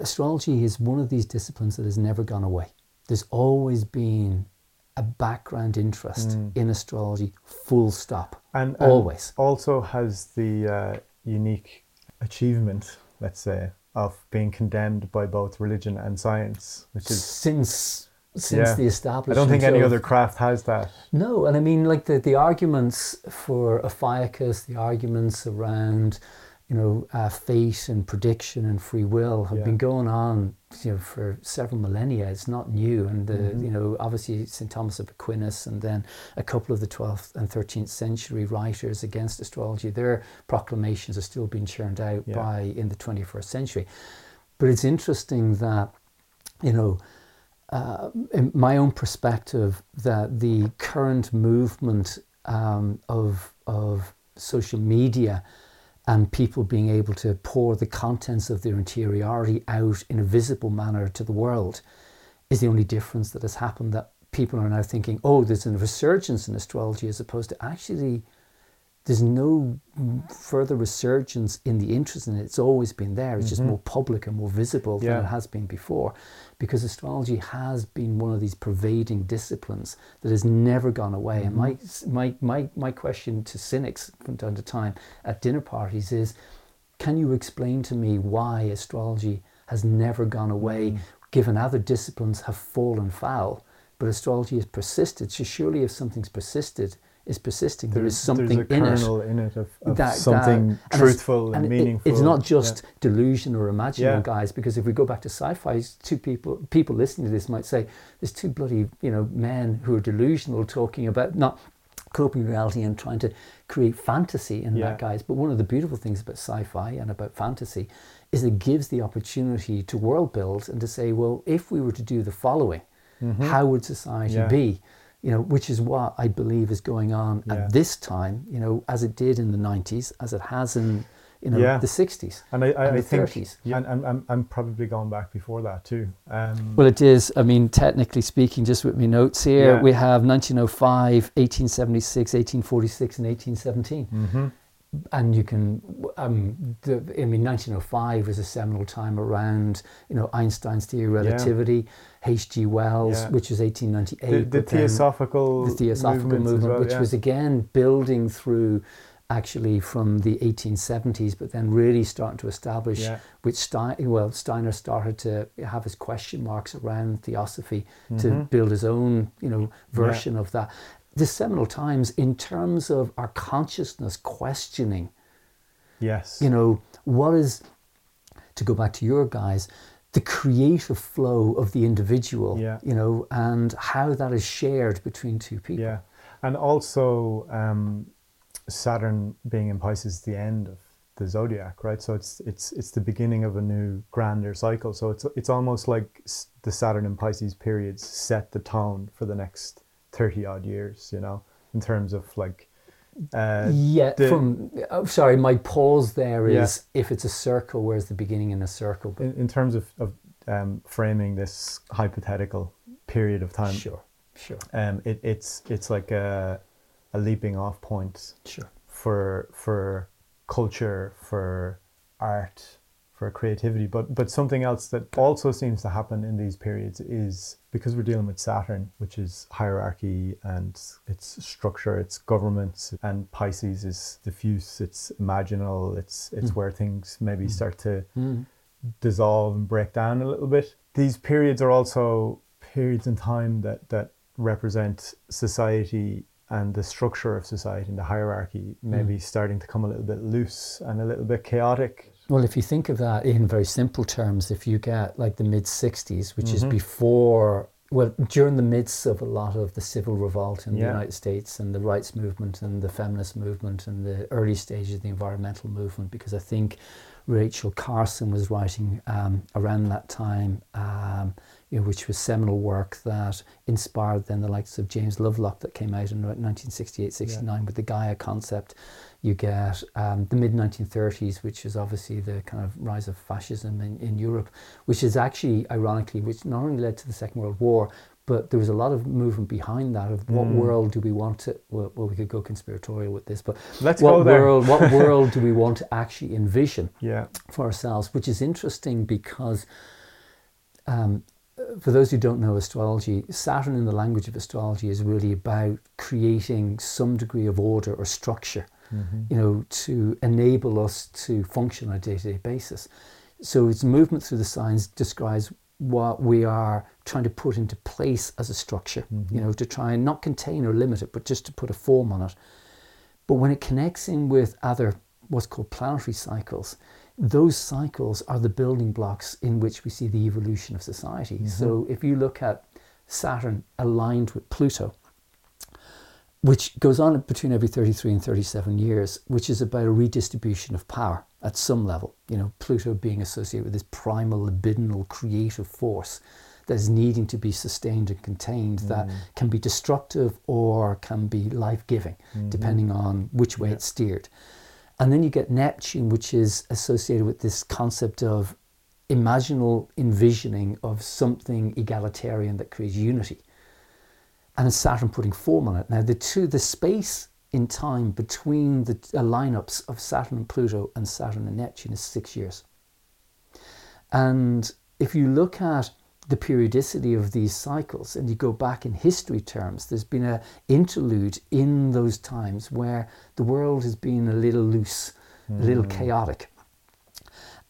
Speaker 2: astrology is one of these disciplines that has never gone away. There's always been a background interest in astrology, full stop.
Speaker 1: And, and
Speaker 2: Always.
Speaker 1: also has the uh, unique achievement, let's say, of being condemned by both religion and science, which is.
Speaker 2: Since since
Speaker 1: Yeah.
Speaker 2: the establishment.
Speaker 1: I don't think any
Speaker 2: of-
Speaker 1: other craft has that.
Speaker 2: No, and I mean, like the, the arguments for Ophiuchus, the arguments around, you know, uh, fate and prediction and free will have
Speaker 1: Yeah.
Speaker 2: been going on, you know, for several millennia. It's not new, and the,
Speaker 1: Mhm.
Speaker 2: you know, obviously St Thomas of Aquinas, and then a couple of the 12th and 13th century writers against astrology. Their proclamations are still being churned out
Speaker 1: Yeah.
Speaker 2: by in the 21st century. But it's interesting that, you know, uh, in my own perspective, that the current movement um, of of social media and people being able to pour the contents of their interiority out in a visible manner to the world is the only difference that has happened. That people are now thinking, oh, there's a resurgence in astrology, as opposed to actually there's no further resurgence in the interest in it. It's always been there. It's just
Speaker 1: Mhm.
Speaker 2: more public and more visible
Speaker 1: Yeah.
Speaker 2: than it has been before, because astrology has been one of these pervading disciplines that has never gone away. And my, mm-hmm. my my my question to cynics from time to time at dinner parties is, can you explain to me why astrology has never gone away, mm-hmm. given other disciplines have fallen foul, but astrology has persisted? So surely, if something's persisted, is persisting. there is something in it
Speaker 1: kernel in it, of, of
Speaker 2: that-
Speaker 1: something
Speaker 2: that- and
Speaker 1: truthful and,
Speaker 2: it-
Speaker 1: meaningful.
Speaker 2: it's not
Speaker 1: Yeah.
Speaker 2: just delusion or imaginal,
Speaker 1: Yeah.
Speaker 2: guys. Because if we go back to sci-fi, two people people listening to this might say, "There's two bloody you know men who are delusional talking about not coping reality and trying to create fantasy in
Speaker 1: Yeah.
Speaker 2: that, guys." But one of the beautiful things about sci-fi and about fantasy is it gives the opportunity to world build and to say, well, if we were to do the following, how would society
Speaker 1: Mm-hmm. Yeah.
Speaker 2: be? You know, which is what I believe is going on
Speaker 1: Yeah.
Speaker 2: at this time. You know, as it did in the '90s, as it has in you know
Speaker 1: Yeah.
Speaker 2: the '60s.
Speaker 1: And I, I,
Speaker 2: and
Speaker 1: I
Speaker 2: the
Speaker 1: think,
Speaker 2: 30s.
Speaker 1: yeah, and I'm, I'm, I'm probably going back before that too. Um,
Speaker 2: Well, it is. I mean, technically speaking, just with my notes here,
Speaker 1: Yeah.
Speaker 2: we have 1905, 1876, 1846, and 1817.
Speaker 1: mhm.
Speaker 2: And you can, um, the, I mean, 1905 was a seminal time around, you know, Einstein's theory of relativity, H.G. Wells,
Speaker 1: Yeah.
Speaker 2: which was 1898.
Speaker 1: the, the theosophical,
Speaker 2: the theosophical movement,
Speaker 1: well,
Speaker 2: which
Speaker 1: yeah.
Speaker 2: was again building through actually from the 1870s, but then really starting to establish
Speaker 1: Yeah.
Speaker 2: which Stein, well, Steiner started to have his question marks around theosophy to
Speaker 1: Mhm.
Speaker 2: build his own, you know, version of that. The seminal times, in terms of our consciousness questioning,
Speaker 1: Yes.
Speaker 2: you know, what is, to go back to your guys, the creative flow of the individual,
Speaker 1: Yeah.
Speaker 2: you know, and how that is shared between two people.
Speaker 1: Yeah, and also um, Saturn being in Pisces is the end of the zodiac, right? So it's it's it's the beginning of a new grander cycle. So it's it's almost like the Saturn and Pisces periods set the tone for the next thirty odd years. You know, in terms of like. Uh,
Speaker 2: Yeah,
Speaker 1: the-
Speaker 2: from oh, sorry, my pause there is
Speaker 1: Yeah.
Speaker 2: if it's a circle, where's the beginning in a circle? But
Speaker 1: in, in terms of, of um, framing this hypothetical period of time,
Speaker 2: sure, sure,
Speaker 1: um, it, it's it's like a, a leaping off point
Speaker 2: sure.
Speaker 1: for for culture, for art, for creativity. But but something else that also seems to happen in these periods is because we're dealing with Saturn, which is hierarchy and its structure, its governments, and Pisces is diffuse, it's imaginal, it's it's hmm. where things maybe hmm. start to
Speaker 2: Mm.
Speaker 1: dissolve and break down a little bit. These periods are also periods in time that, that represent society and the structure of society and the hierarchy maybe hmm. starting to come a little bit loose and a little bit chaotic.
Speaker 2: Well, if you think of that in very simple terms, if you get like the mid 60s, which is
Speaker 1: Mhm.
Speaker 2: before, well, during the midst of a lot of the civil revolt in the United States and the rights movement and the feminist movement and the early stages of the environmental movement, because I think Rachel Carson was writing um, around that time, um, you know, which was seminal work that inspired then the likes of James Lovelock that came out in 1968 69 with the Gaia concept. You get um, the mid 1930s, which is obviously the kind of rise of fascism in, in Europe, which is actually, ironically, which not only led to the Second World War, but there was a lot of movement behind that of what
Speaker 1: Mm.
Speaker 2: world do we want to, well, well, we could go conspiratorial with this, but
Speaker 1: Let's
Speaker 2: what world, what <laughs> world do we want to actually envision?
Speaker 1: Yeah.
Speaker 2: for ourselves, which is interesting because, um, for those who don't know astrology, Saturn in the language of astrology is really about creating some degree of order or structure, you know, to enable us to function on a day to day basis. So its movement through the signs describes what we are trying to put into place as a structure, you know, to try and not contain or limit it, but just to put a form on it. But when it connects in with other what's called planetary cycles, those cycles are the building blocks in which we see the evolution of society.
Speaker 1: Mm-hmm.
Speaker 2: So if you look at Saturn aligned with Pluto, which goes on between every 33 and 37 years, which is about a redistribution of power at some level. You know, Pluto being associated with this primal, libidinal, creative force that is needing to be sustained and contained, that mm. can be destructive or can be life giving, mm-hmm. depending on which way it's steered. And then you get Neptune, which is associated with this concept of imaginal envisioning of something egalitarian that creates unity and Saturn putting form on it. Now, the two, the space in time between the uh, lineups of Saturn and Pluto and Saturn and Neptune is six years. And if you look at the periodicity of these cycles and you go back in history terms, there's been an interlude in those times where the world has been a little loose, a little chaotic.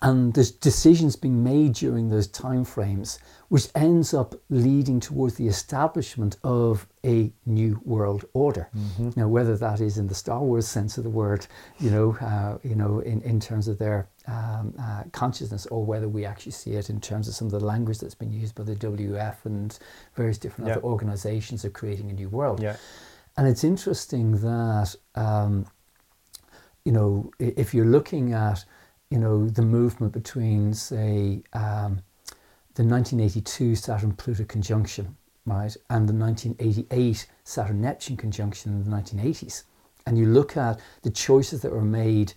Speaker 2: And there's decisions being made during those time frames, which ends up leading towards the establishment of a new world order. Now, whether that is in the Star Wars sense of the word, you know, uh, you know, in, in terms of their um, uh, consciousness, or whether we actually see it in terms of some of the language that's been used by the WEF and various different
Speaker 1: Yeah.
Speaker 2: other organizations of creating a new world.
Speaker 1: Yeah.
Speaker 2: And it's interesting that, um, you know, if you're looking at, you know, the movement between, say, um, the 1982 Saturn Pluto conjunction, right, and the 1988 Saturn Neptune conjunction in the 1980s, and you look at the choices that were made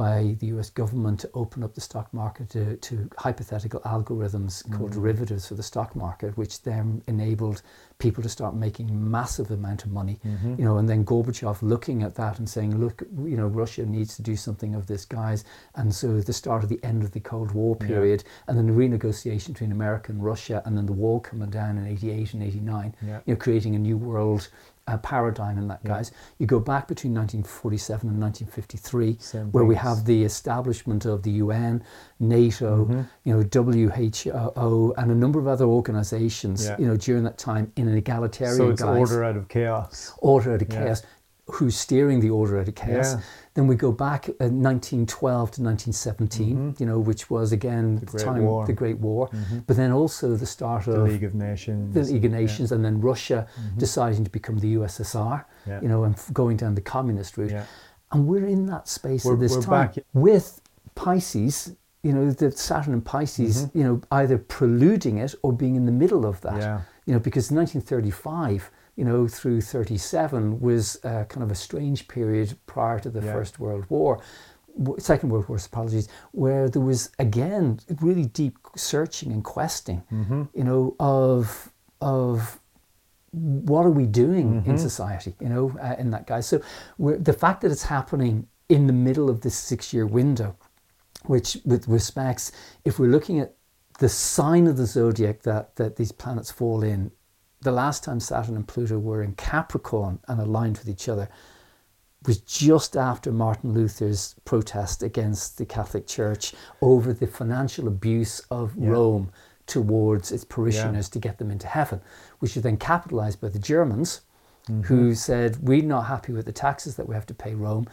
Speaker 2: by the US government to open up the stock market to, to hypothetical algorithms called mm. derivatives for the stock market, which then enabled people to start making massive amount of money. Mm-hmm. You know, and then Gorbachev looking at that and saying, look, you know, Russia needs to do something of this, guys. And so the start of the end of the Cold War period, and then the renegotiation between America and Russia, and then the wall coming down in 88 and 89,
Speaker 1: Yeah.
Speaker 2: you know, creating a new world uh, paradigm in that,
Speaker 1: Yeah.
Speaker 2: guys. You go back between 1947 and 1953,
Speaker 1: Same
Speaker 2: where we have the establishment of the UN, NATO,
Speaker 1: Mm-hmm.
Speaker 2: you know, WHO, and a number of other organizations,
Speaker 1: Yeah.
Speaker 2: you know, during that time in an egalitarian
Speaker 1: So it's
Speaker 2: guise
Speaker 1: order out of chaos.
Speaker 2: order out of
Speaker 1: Yeah.
Speaker 2: chaos. Who's steering the order out of chaos?
Speaker 1: Yeah.
Speaker 2: Then we go back uh, 1912 to 1917, you know, which was again the,
Speaker 1: Mm-hmm. Great
Speaker 2: time
Speaker 1: War.
Speaker 2: the Great War, but then also the start
Speaker 1: The
Speaker 2: of
Speaker 1: League of Nations.
Speaker 2: the League of
Speaker 1: Yeah.
Speaker 2: Nations, and then Russia deciding to become the USSR,
Speaker 1: Yeah.
Speaker 2: you know, and going down the communist route.
Speaker 1: Yeah.
Speaker 2: And we're in that space
Speaker 1: We're-
Speaker 2: at this time
Speaker 1: back-
Speaker 2: with Pisces. You know, the Saturn and Pisces. You know, either preluding it or being in the middle of that.
Speaker 1: Mm-hmm. Yeah.
Speaker 2: You know, because 1935, you know, through 37 was uh, kind of a strange period prior to the
Speaker 1: Yeah.
Speaker 2: First World War. Second World War, apologies, where there was again really deep searching and questing,
Speaker 1: Mm-hmm.
Speaker 2: you know, of of what are we doing
Speaker 1: Mm-hmm.
Speaker 2: in society, you know, uh, in that guy. So we're, the fact that it's happening in the middle of this six-year window, which with respects, if we're looking at the sign of the zodiac that that these planets fall in, the last time Saturn and Pluto were in Capricorn and aligned with each other was just after Martin Luther's protest against the Catholic Church over the financial abuse of
Speaker 1: Yeah.
Speaker 2: Rome towards its parishioners to get them into heaven, which was then capitalized by the Germans,
Speaker 1: Mm-hmm.
Speaker 2: who said, We're not happy with the taxes that we have to pay Rome.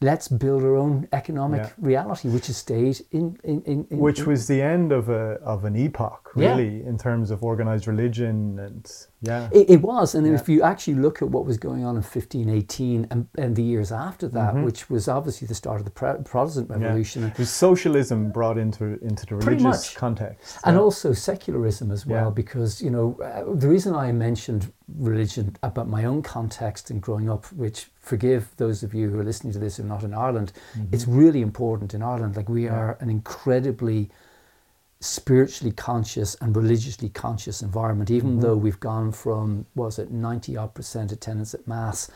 Speaker 2: Let's build our own economic
Speaker 1: Yeah.
Speaker 2: reality, which has stayed in. in, in, in
Speaker 1: Which
Speaker 2: in-
Speaker 1: was the end of a of an epoch,
Speaker 2: Yeah.
Speaker 1: really, in terms of organized religion and yeah.
Speaker 2: It, it was, and
Speaker 1: Yeah.
Speaker 2: if you actually look at what was going on in 1518 and, and the years after that, which was obviously the start of the Pro- Protestant
Speaker 1: Mm-hmm. yeah.
Speaker 2: Revolution, and,
Speaker 1: It was socialism brought into into the religious context.
Speaker 2: and also secularism as well,
Speaker 1: Yeah.
Speaker 2: because you know uh, the reason I mentioned religion about my own context and growing up, which forgive those of you who are listening to this who are not in Ireland, it's really important in Ireland. Like we are an incredibly spiritually conscious and religiously conscious environment, even though we've gone from was it ninety odd percent attendance at mass,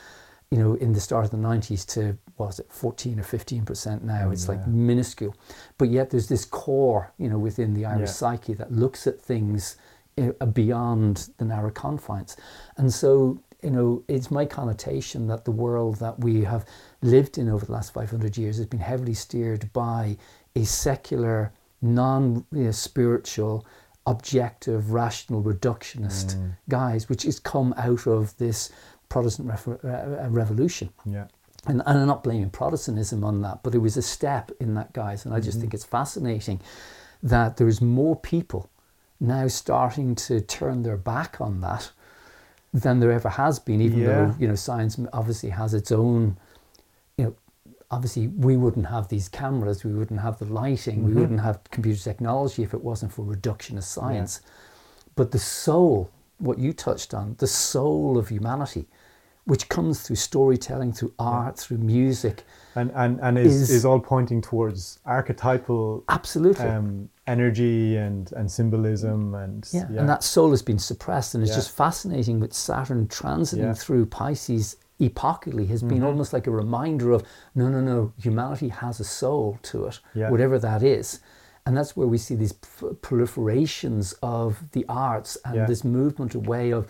Speaker 2: you know, in the start of the nineties to was it fourteen or fifteen percent now? It's like minuscule, but yet there's this core, you know, within the Irish
Speaker 1: Yeah.
Speaker 2: psyche that looks at things uh, beyond the narrow confines, and so. You know, it's my connotation that the world that we have lived in over the last 500 years has been heavily steered by a secular, non you know, spiritual, objective, rational, reductionist
Speaker 1: Mm.
Speaker 2: guise, which has come out of this Protestant refer- uh, revolution.
Speaker 1: yeah.
Speaker 2: and, and I'm not blaming Protestantism on that, but it was a step in that, guise. And I just
Speaker 1: Mhm.
Speaker 2: think it's fascinating that there is more people now starting to turn their back on that than there ever has been, even
Speaker 1: Yeah.
Speaker 2: though, you know, science obviously has its own, you know, obviously we wouldn't have these cameras, we wouldn't have the lighting, we
Speaker 1: Mhm.
Speaker 2: wouldn't have computer technology if it wasn't for reductionist science. But the soul, what you touched on, the soul of humanity, which comes through storytelling, through art, through music,
Speaker 1: and and and is
Speaker 2: Is-
Speaker 1: is, all pointing towards archetypal
Speaker 2: absolutely.
Speaker 1: um, energy and and symbolism and
Speaker 2: yeah. and that soul has been suppressed, and it's
Speaker 1: Yeah.
Speaker 2: just fascinating with Saturn transiting
Speaker 1: Yeah.
Speaker 2: through Pisces epochally has been
Speaker 1: Mhm.
Speaker 2: almost like a reminder of no, no, no, humanity has a soul to it,
Speaker 1: Yeah.
Speaker 2: whatever that is. And that's where we see these proliferations of the arts and
Speaker 1: Yeah.
Speaker 2: this movement away of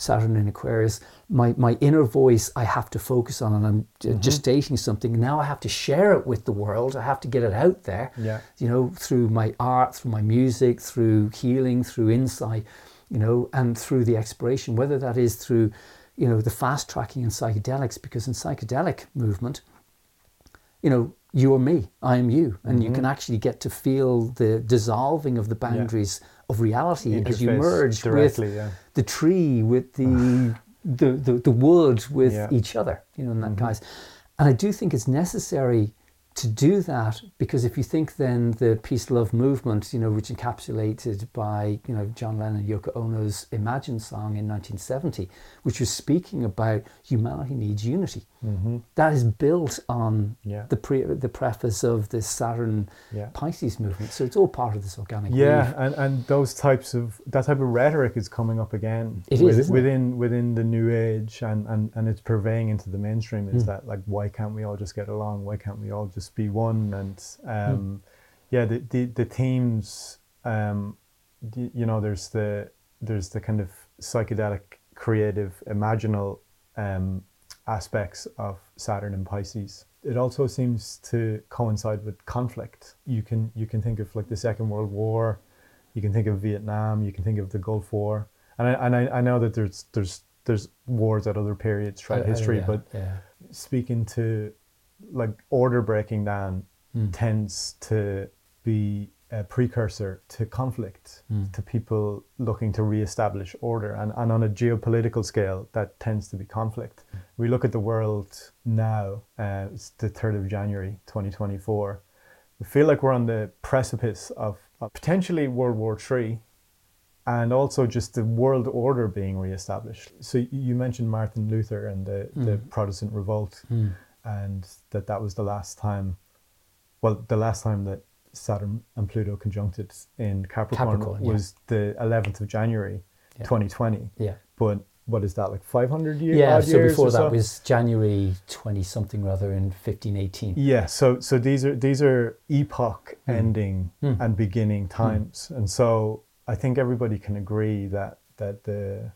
Speaker 2: Saturn in Aquarius, my, my inner voice I have to focus on, and I'm
Speaker 1: Mm-hmm.
Speaker 2: gestating something. Now I have to share it with the world. I have to get it out there,
Speaker 1: Yeah.
Speaker 2: you know, through my art, through my music, through healing, through insight, you know, and through the exploration, whether that is through, you know, the fast tracking in psychedelics, because in psychedelic movement, you know, you are me, I am you, and you
Speaker 1: Mhm.
Speaker 2: can actually get to feel the dissolving of the boundaries of reality as you merge with
Speaker 1: yeah.
Speaker 2: the tree with the <sighs> the, the, the wood with
Speaker 1: Yeah.
Speaker 2: each other, you know, in that
Speaker 1: Mhm.
Speaker 2: guise. And I do think it's necessary to do that because if you think then the peace love movement, you know, which encapsulated by, you know, John Lennon and Yoko Ono's Imagine song in 1970, which was speaking about humanity needs unity.
Speaker 1: Mhm.
Speaker 2: That is built on
Speaker 1: Yeah.
Speaker 2: the pre the preface of the Saturn
Speaker 1: Yeah.
Speaker 2: Pisces movement. So it's all part of this organic
Speaker 1: Yeah, and, and those types of that type of rhetoric is coming up again
Speaker 2: It is,
Speaker 1: with-
Speaker 2: isn't it?
Speaker 1: within within the new age and, and, and it's purveying into the mainstream is
Speaker 2: Mm.
Speaker 1: that like why can't we all just get along? Why can't we all just be one? And
Speaker 2: Hmm.
Speaker 1: um, yeah, the, the the themes um, you know there's the there's the kind of psychedelic, creative, imaginal um, aspects of Saturn and Pisces. It also seems to coincide with conflict. You can you can think of like the Second World War, you can think of Vietnam, you can think of the Gulf War, and I and I, I know that there's there's there's wars at other periods throughout
Speaker 2: Uh, uh,
Speaker 1: history,
Speaker 2: yeah,
Speaker 1: but
Speaker 2: yeah.
Speaker 1: speaking to like order breaking down
Speaker 2: Mm.
Speaker 1: tends to be a precursor to conflict,
Speaker 2: Mm.
Speaker 1: to people looking to reestablish order. And, and on a geopolitical scale, that tends to be conflict. We look at the world now, uh, it's the 3rd of January 2024. We feel like we're on the precipice of, of potentially World War III and also just the world order being reestablished. So you mentioned Martin Luther and the, the
Speaker 2: Mm.
Speaker 1: Protestant revolt
Speaker 2: Mm.
Speaker 1: and that that was the last time well the last time that saturn and pluto conjuncted in capricorn,
Speaker 2: Capricorn, yeah.
Speaker 1: was the 11th of january
Speaker 2: Yeah.
Speaker 1: 2020
Speaker 2: Yeah.
Speaker 1: but what is that like 500 years
Speaker 2: Yeah, so
Speaker 1: years
Speaker 2: before that
Speaker 1: so?
Speaker 2: was January 20 something rather in 1518.
Speaker 1: yeah so so these are these are epoch
Speaker 2: Mm.
Speaker 1: ending
Speaker 2: Mm.
Speaker 1: and beginning times and so i think everybody can agree that that the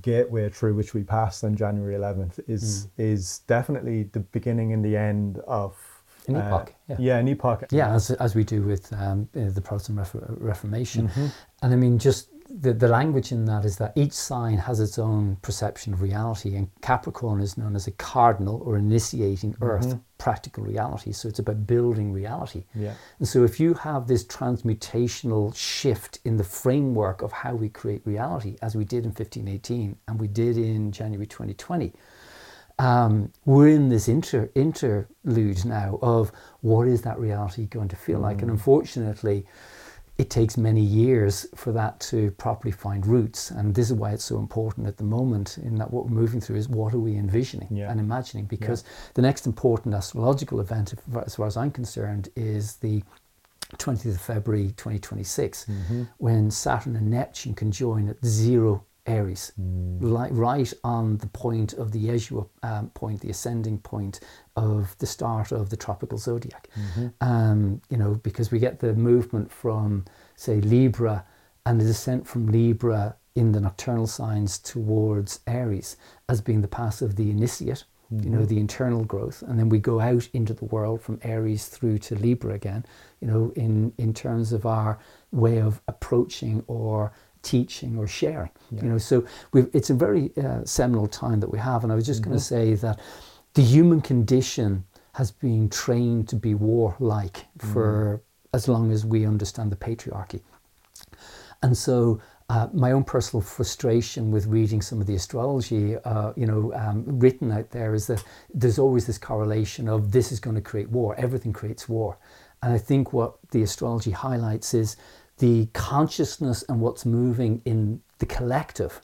Speaker 1: gateway through which we passed on january 11th is is definitely the beginning and the end of
Speaker 2: An
Speaker 1: uh,
Speaker 2: epoch, yeah.
Speaker 1: yeah an epoch
Speaker 2: Yeah, as, as we do with um, uh, the Protestant Refor- Reformation.
Speaker 1: Mhm.
Speaker 2: And I mean, just the, the language in that is that each sign has its own perception of reality, and Capricorn is known as a cardinal or initiating Earth
Speaker 1: Mhm.
Speaker 2: practical reality. So it's about building reality.
Speaker 1: yeah
Speaker 2: And so if you have this transmutational shift in the framework of how we create reality, as we did in 1518 and we did in January 2020, um, we're in this inter, interlude now of what is that reality going to feel like? And unfortunately, it takes many years for that to properly find roots. And this is why it's so important at the moment in that what we're moving through is what are we envisioning
Speaker 1: Yeah.
Speaker 2: and imagining? Because the next important astrological event, as far as I'm concerned, is the 20th of February 2026,
Speaker 1: Mm-hmm.
Speaker 2: when Saturn and Neptune conjoin at zero Aries,
Speaker 1: Mm.
Speaker 2: li- right on the point of the Yeshua um, point, the ascending point of the start of the tropical zodiac.
Speaker 1: Mm-hmm.
Speaker 2: Um, you know, because we get the movement from, say, Libra and the descent from Libra in the nocturnal signs towards Aries as being the path of the initiate, you know, the internal growth. And then we go out into the world from Aries through to Libra again, you know, in, in terms of our way of approaching or teaching or sharing.
Speaker 1: Yeah.
Speaker 2: You know, so we've, it's a very uh, seminal time that we have. And I was just going
Speaker 1: Mhm.
Speaker 2: to say that the human condition has been trained to be warlike for as long as we understand the patriarchy. And so uh, my own personal frustration with reading some of the astrology, uh, you know, um, written out there is that there's always this correlation of this is going to create war. Everything creates war, and I think what the astrology highlights is the consciousness and what's moving in the collective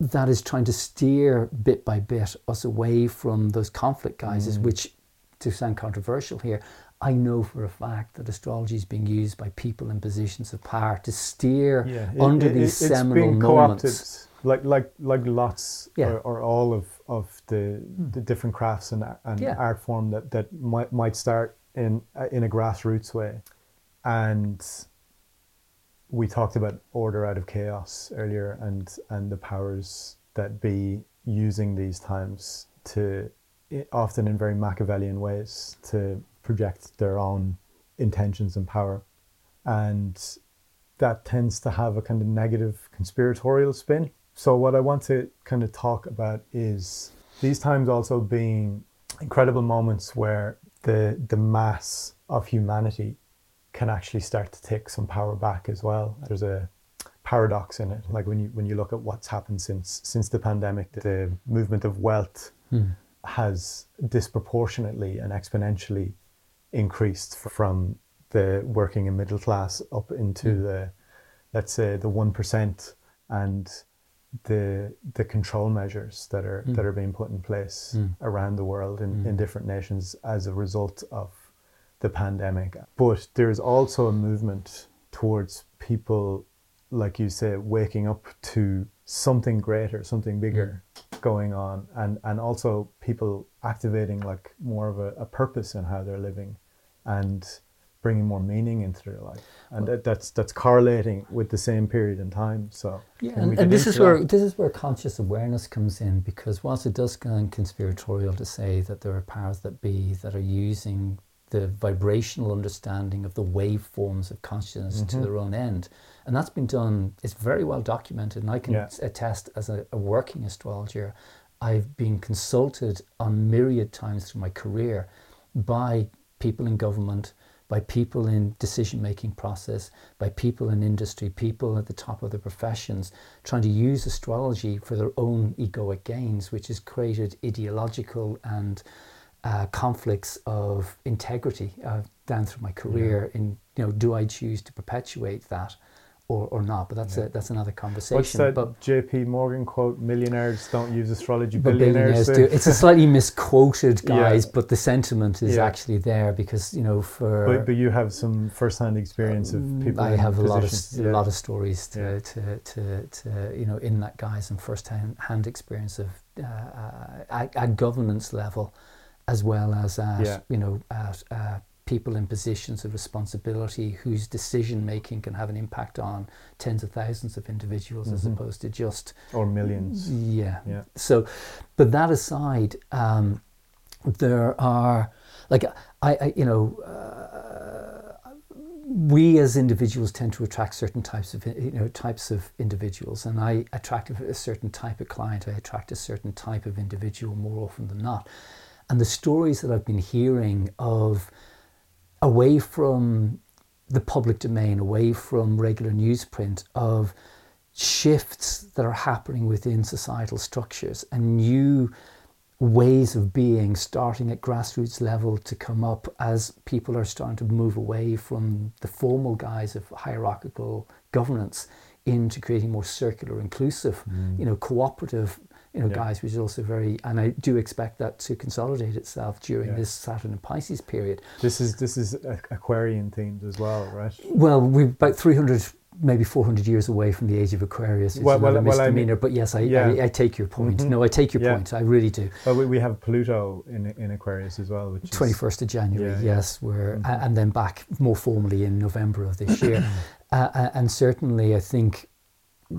Speaker 2: that is trying to steer bit by bit us away from those conflict guises,
Speaker 1: Mm.
Speaker 2: which, to sound controversial here, I know for a fact that astrology is being used by people in positions of power to steer
Speaker 1: Yeah, it-
Speaker 2: under
Speaker 1: it-
Speaker 2: these
Speaker 1: it's
Speaker 2: seminal
Speaker 1: being
Speaker 2: moments.
Speaker 1: co-opted, like like like lots
Speaker 2: Yeah.
Speaker 1: or, or all of of the the different crafts and and
Speaker 2: Yeah.
Speaker 1: art form that that might might start in in a grassroots way, and we talked about order out of chaos earlier, and and the powers that be using these times to often in very Machiavellian ways to project their own intentions and power, and that tends to have a kind of negative conspiratorial spin. So what I want to kind of talk about is these times also being incredible moments where the the mass of humanity can actually start to take some power back as well. There's a paradox in it. Like when you when you look at what's happened since since the pandemic, the movement of wealth
Speaker 2: Hmm.
Speaker 1: has disproportionately and exponentially increased from the working and middle class up into
Speaker 2: Mm.
Speaker 1: the let's say the one percent and the the control measures that are
Speaker 2: Mm.
Speaker 1: that are being put in place
Speaker 2: Mm.
Speaker 1: around the world in, in
Speaker 2: Mm.
Speaker 1: different nations as a result of the pandemic. But there's also a movement towards people, like you say, waking up to something greater, something bigger mm. going on, and, and also people activating like more of a, a purpose in how they're living and bringing more meaning into their life. And that, that's that's correlating with the same period in time. So
Speaker 2: Yeah, and, and this is where this is where conscious awareness comes in because whilst it does sound conspiratorial to say that there are powers that be that are using the vibrational understanding of the waveforms of consciousness to
Speaker 1: Mhm.
Speaker 2: their own end, and that's been done. It's very well documented, and I can
Speaker 1: Yeah.
Speaker 2: attest as a, a working astrologer, I've been consulted on myriad times through my career by people in government, by people in decision making process, by people in industry, people at the top of their professions, trying to use astrology for their own egoic gains, which has created ideological and uh, conflicts of integrity uh, down through my career. In you know, do I choose to perpetuate that or, or not? But that's
Speaker 1: Yeah.
Speaker 2: a, that's another conversation.
Speaker 1: What's that
Speaker 2: but
Speaker 1: J.P. Morgan quote? Millionaires don't use astrology. Billionaires,
Speaker 2: billionaires do. It's a slightly <laughs> misquoted,
Speaker 1: Yeah.
Speaker 2: guys, but the sentiment is
Speaker 1: Yeah.
Speaker 2: actually there because you know for
Speaker 1: But, but you have some first-hand experience of
Speaker 2: Mm,
Speaker 1: people.
Speaker 2: I have a lot of a lot of stories to,
Speaker 1: Yeah.
Speaker 2: to, to, to you know in that guise and first hand, experience of uh, at, at governance level, as well as at
Speaker 1: Yeah.
Speaker 2: you know at uh, people in positions of responsibility whose decision making can have an impact on tens of thousands of individuals as
Speaker 1: Mhm.
Speaker 2: opposed to just
Speaker 1: or millions.
Speaker 2: yeah.
Speaker 1: Yeah.
Speaker 2: So, but that aside, um, there are like I, I you know. Uh, we as individuals tend to attract certain types of you know types of individuals and I attract a certain type of client I attract a certain type of individual more often than not and the stories that I've been hearing of away from the public domain away from regular newsprint of shifts that are happening within societal structures and new ways of being starting at grassroots level to come up as people are starting to move away from the formal guise of hierarchical governance into creating more circular inclusive mm. you know cooperative you know.
Speaker 1: Yeah.
Speaker 2: guys which is also very and i do expect that to consolidate itself during
Speaker 1: Yeah.
Speaker 2: this saturn and pisces period
Speaker 1: This is this is Aquarian themed as well, right?
Speaker 2: well we're about 300 maybe 400 years away from the age of aquarius which
Speaker 1: Well- well- well, I mean-
Speaker 2: misdemeanor but yes I,
Speaker 1: Yeah.
Speaker 2: I, I take your point
Speaker 1: Mhm.
Speaker 2: no i take your point i really do
Speaker 1: But we, we have Pluto in in Aquarius as well, which
Speaker 2: 21st of January, yes, we're,
Speaker 1: Mhm.
Speaker 2: and then back more formally in November of this year. <clears throat> uh, uh, and certainly, I think,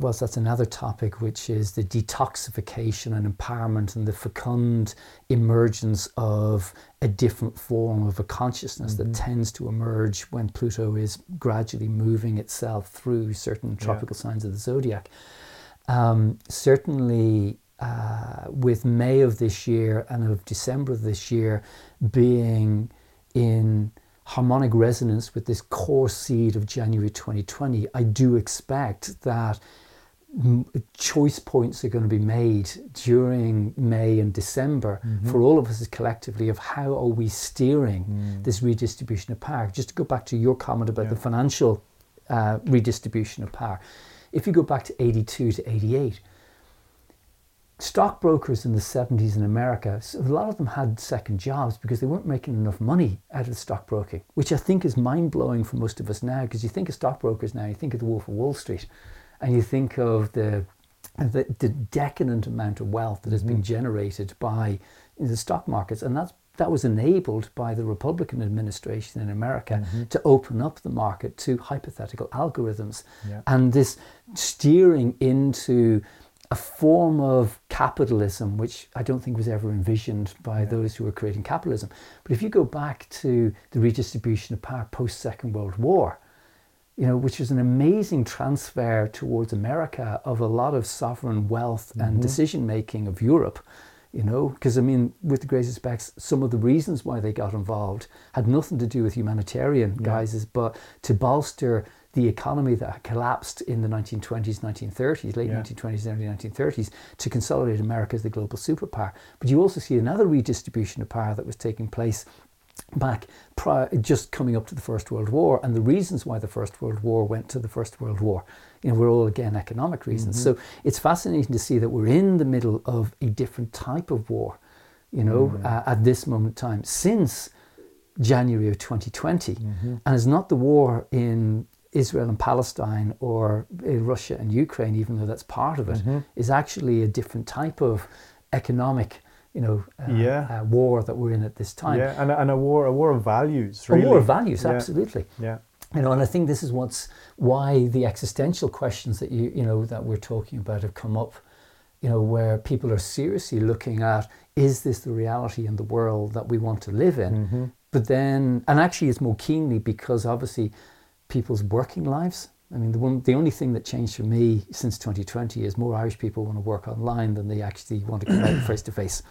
Speaker 2: whilst that's another topic, which is the detoxification and empowerment and the fecund emergence of a different form of a consciousness that
Speaker 1: Mhm.
Speaker 2: tends to emerge when Pluto is gradually moving itself through certain
Speaker 1: Yeah.
Speaker 2: tropical signs of the zodiac. Um, certainly, uh, with May of this year and of December of this year being in harmonic resonance with this core seed of January 2020, I do expect that choice points are going to be made during May and December mm-hmm. for all of us collectively of how are we steering mm. this redistribution of power. Just to go back to your comment about yeah. the financial uh, redistribution of power, if you go back to 82 to 88, stockbrokers in the 70s in America, a lot of them had second jobs because they weren't making enough money out of stockbroking, which I think is mind blowing for most of us now because you think of stockbrokers now, you think of the Wolf of Wall Street and you think of the the, the decadent amount of wealth that has mm-hmm. been generated by the stock markets, and that's that was enabled by the Republican administration in America mm-hmm. to open up the market to hypothetical algorithms, yeah. and this steering into a form of capitalism which I don't think was ever envisioned by yeah. those who were creating capitalism. But if you go back to the redistribution of power post Second World War, you know, which is an amazing transfer towards America of a lot of sovereign wealth mm-hmm. and decision making of Europe. You know, because I mean, with the greatest respects, some of the reasons why they got involved had nothing to do with humanitarian yeah. guises, but to bolster the economy that had collapsed in the 1920s, 1930s, late yeah. 1920s, early 1930s, to consolidate America as the global superpower. But you also see another redistribution of power that was taking place back prior, just coming up to the First World War and the reasons why the First World War went to the First World War. You know, were all again economic reasons. Mm-hmm. So it's fascinating to see that we're in the middle of a different type of war, you know, mm-hmm. uh, at this moment in time since January of 2020. Mm-hmm. And it's not the war in Israel and Palestine or Russia and Ukraine, even though that's part of it, mm-hmm. is actually a different type of economic you know, uh, yeah. uh, war that we're in at this time.
Speaker 1: Yeah, and, and a war, a war of values. Really.
Speaker 2: A war of values, absolutely.
Speaker 1: Yeah.
Speaker 2: You know, and I think this is what's why the existential questions that you you know that we're talking about have come up. You know, where people are seriously looking at is this the reality in the world that we want to live in? Mm-hmm. But then, and actually, it's more keenly because obviously, people's working lives I mean, the one, the only thing that changed for me since 2020 is more Irish people want to work online than they actually want to come out <clears throat> face to face.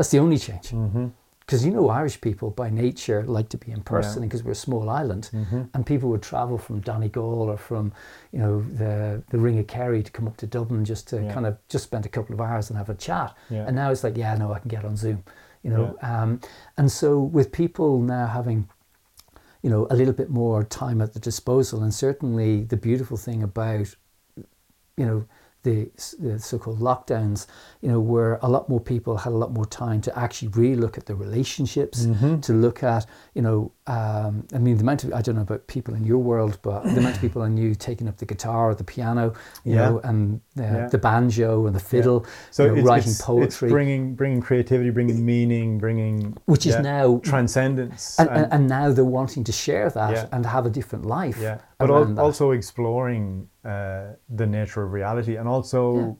Speaker 2: That's the only change. Because mm-hmm. you know, Irish people by nature like to be in person because yeah. we're a small island, mm-hmm. and people would travel from Donegal or from, you know, the the Ring of Kerry to come up to Dublin just to yeah. kind of just spend a couple of hours and have a chat. Yeah. And now it's like, yeah, no, I can get on Zoom, you know. Um, and so with people now having you know, a little bit more time at the disposal. And certainly the beautiful thing about, you know, the, the so-called lockdowns, you know, where a lot more people had a lot more time to actually really look at the relationships, mm-hmm. to look at, you know, um, I mean, the amount of I don't know about people in your world, but the amount of people I knew taking up the guitar or the piano, you yeah. know, and uh, yeah. the banjo and the fiddle, yeah. so you know,
Speaker 1: it's,
Speaker 2: writing
Speaker 1: it's,
Speaker 2: poetry,
Speaker 1: it's bringing bringing creativity, bringing meaning, bringing
Speaker 2: which is now
Speaker 1: transcendence,
Speaker 2: and, and, and, now they're wanting to share that and have a different life.
Speaker 1: Yeah, but al- also exploring uh, the nature of reality and also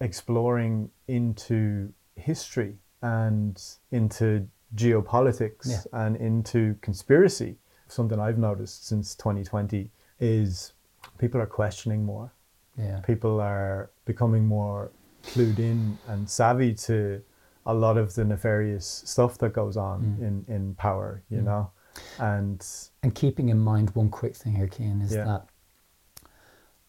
Speaker 1: exploring into history and into geopolitics yeah. and into conspiracy. Something I've noticed since 2020 is people are questioning more.
Speaker 2: Yeah.
Speaker 1: People are becoming more clued in and savvy to a lot of the nefarious stuff that goes on mm. in, in power, you mm. know. And
Speaker 2: and keeping in mind one quick thing here, Céin, is yeah. that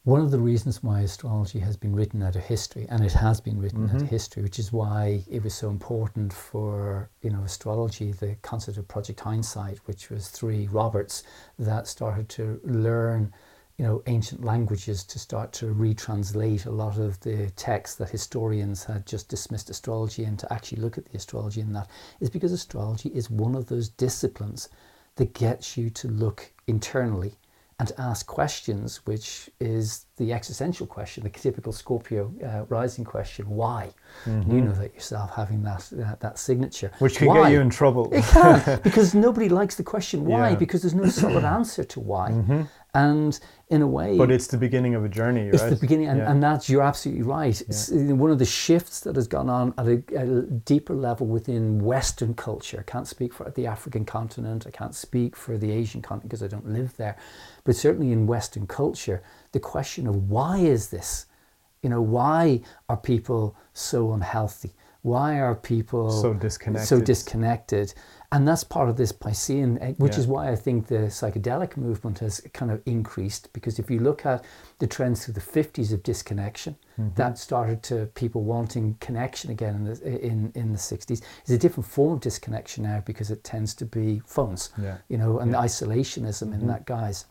Speaker 2: one of the reasons why astrology has been written out of history, and it has been written mm-hmm. out of mm-hmm. history, which is why it was so important for you know astrology, the concept of Project Hindsight, which was three Roberts that started to learn you know ancient languages to start to retranslate a lot of the texts that historians had just dismissed astrology and to actually look at the astrology in that is because astrology is one of those disciplines that gets you to look internally and to ask questions, which is the existential question, the typical Scorpio uh, rising question: Why? Mm-hmm. You know that yourself, having that that, that signature,
Speaker 1: which can
Speaker 2: why?
Speaker 1: get you in trouble.
Speaker 2: It can <laughs> because nobody likes the question why, yeah. because there's no solid answer to why. Mm-hmm. And in a way,
Speaker 1: but it's the beginning of a journey. Right?
Speaker 2: It's the beginning, and, yeah. and that's you're absolutely right. It's yeah. one of the shifts that has gone on at a, a, deeper level within Western culture. I can't speak for the African continent. I can't speak for the Asian continent because I don't live there. But certainly in Western culture, the question of why is this You know, why are people so unhealthy? Why are people
Speaker 1: So disconnected.
Speaker 2: so disconnected? And that's part of this Piscean, eh, which
Speaker 1: Yeah.
Speaker 2: is why I think the psychedelic movement has kind of increased. Because if you look at the trends through the 50s of disconnection,
Speaker 1: Mm-hmm.
Speaker 2: that started to people wanting connection again in the, in, in the 60s. It's a different form of disconnection now because it tends to be phones,
Speaker 1: Yeah.
Speaker 2: you know, and
Speaker 1: Yeah.
Speaker 2: isolationism
Speaker 1: Mhm.
Speaker 2: in that guise,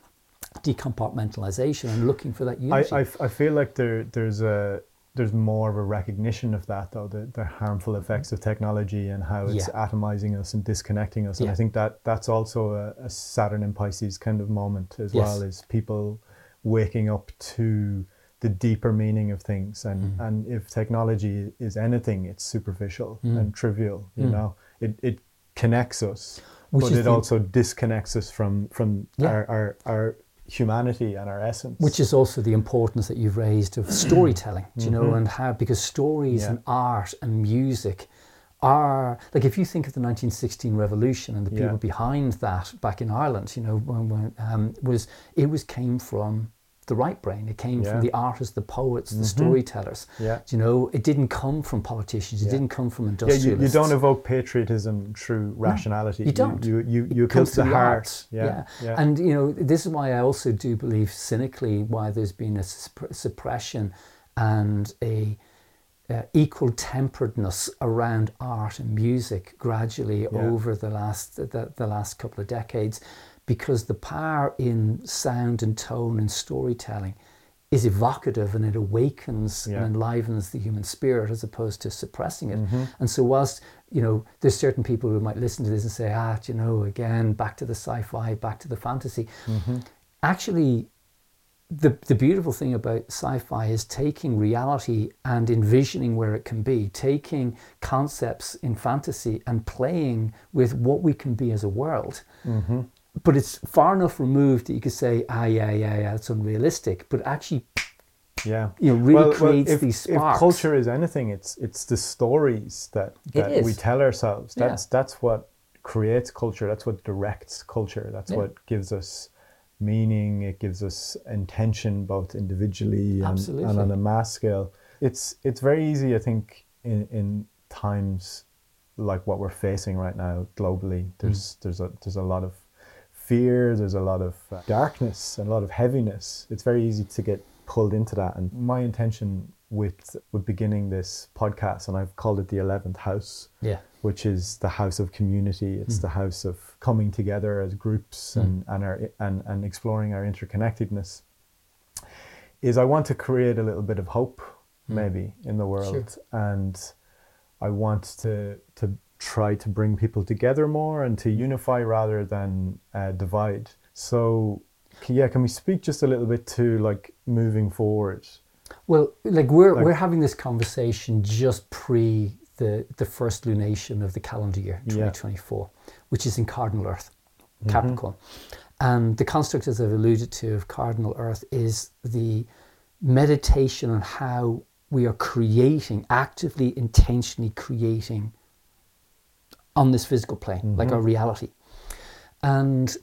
Speaker 2: decompartmentalization and looking for that
Speaker 1: I,
Speaker 2: unity.
Speaker 1: I, I feel like there there's a there's more of a recognition of that though the, the harmful effects of technology and how it's
Speaker 2: Yeah.
Speaker 1: atomizing us and disconnecting us and
Speaker 2: Yeah.
Speaker 1: I think that that's also a, a Saturn and Pisces kind of moment as
Speaker 2: Yes.
Speaker 1: well as people waking up to the deeper meaning of things and
Speaker 2: Mm.
Speaker 1: and if technology is anything it's superficial
Speaker 2: Mm.
Speaker 1: and trivial you
Speaker 2: Mm.
Speaker 1: know it it connects us
Speaker 2: Which
Speaker 1: but it
Speaker 2: the-
Speaker 1: also disconnects us from from
Speaker 2: Yeah.
Speaker 1: our, our our humanity and our essence
Speaker 2: which is also the importance that you've raised of <clears throat> storytelling, do you know,
Speaker 1: Mhm.
Speaker 2: and how because stories
Speaker 1: Yeah.
Speaker 2: and art and music are like if you think of the 1916 revolution and the
Speaker 1: Yeah.
Speaker 2: people behind that back in Ireland, you know, when, when um, was it was came from the right brain. It came
Speaker 1: Yeah.
Speaker 2: from the artists, the poets, the
Speaker 1: Mhm.
Speaker 2: storytellers.
Speaker 1: yeah
Speaker 2: you know, it didn't come from politicians. It
Speaker 1: Yeah.
Speaker 2: didn't come from industrialists.
Speaker 1: Yeah, you, you don't evoke patriotism through rationality.
Speaker 2: you don't.
Speaker 1: You you, you,
Speaker 2: It
Speaker 1: appeal to the
Speaker 2: through
Speaker 1: heart. yeah.
Speaker 2: yeah. And you know, this is why I also do believe cynically why there's been a suppression and a uh, equal temperedness around art and music gradually
Speaker 1: Yeah.
Speaker 2: over the last the, the last couple of decades, because the power in sound and tone and storytelling is evocative and it awakens
Speaker 1: Yeah.
Speaker 2: and enlivens the human spirit as opposed to suppressing it.
Speaker 1: Mhm.
Speaker 2: And so, whilst you know, there's certain people who might listen to this and say, "Ah, you know, again, back to the sci-fi, back to the fantasy."
Speaker 1: Mhm.
Speaker 2: Actually, the the beautiful thing about sci-fi is taking reality and envisioning where it can be, taking concepts in fantasy and playing with what we can be as a world.
Speaker 1: Mhm.
Speaker 2: But it's far enough removed that you could say, "Ah, yeah, yeah, yeah, it's unrealistic." But actually,
Speaker 1: Yeah.
Speaker 2: you know, really
Speaker 1: Well, well,
Speaker 2: creates
Speaker 1: if,
Speaker 2: these
Speaker 1: if culture is anything, it's it's the stories that, that we tell ourselves.
Speaker 2: Yeah.
Speaker 1: That's that's what creates culture. That's what directs culture. That's
Speaker 2: Yeah.
Speaker 1: what gives us meaning. It gives us intention, both individually and, and on a mass scale. It's it's very easy, I think, in in times like what we're facing right now globally. There's there's a there's a lot of fear. There's a lot of uh, darkness and a lot of heaviness. It's very easy to get pulled into that. And my intention with with beginning this podcast, and I've called it the eleventh house,
Speaker 2: yeah,
Speaker 1: which is the house of community. It's
Speaker 2: Mm.
Speaker 1: the house of coming together as groups
Speaker 2: Mm.
Speaker 1: and and our and and exploring our interconnectedness. Is I want to create a little bit of hope,
Speaker 2: Mm.
Speaker 1: maybe in the world, and I want to to try to bring people together more and to unify rather than uh, divide. So, yeah, can we speak just a little bit to like moving forward?
Speaker 2: Well, like we're
Speaker 1: Like-
Speaker 2: we're having this conversation just pre the the first lunation of the calendar year,
Speaker 1: Yeah.
Speaker 2: 2024, which is in cardinal Earth,
Speaker 1: Mhm.
Speaker 2: Capricorn. And the construct, as I've alluded to, of cardinal Earth is the meditation on how we are creating, actively, intentionally creating on this physical plane, like
Speaker 1: Mhm.
Speaker 2: our reality. And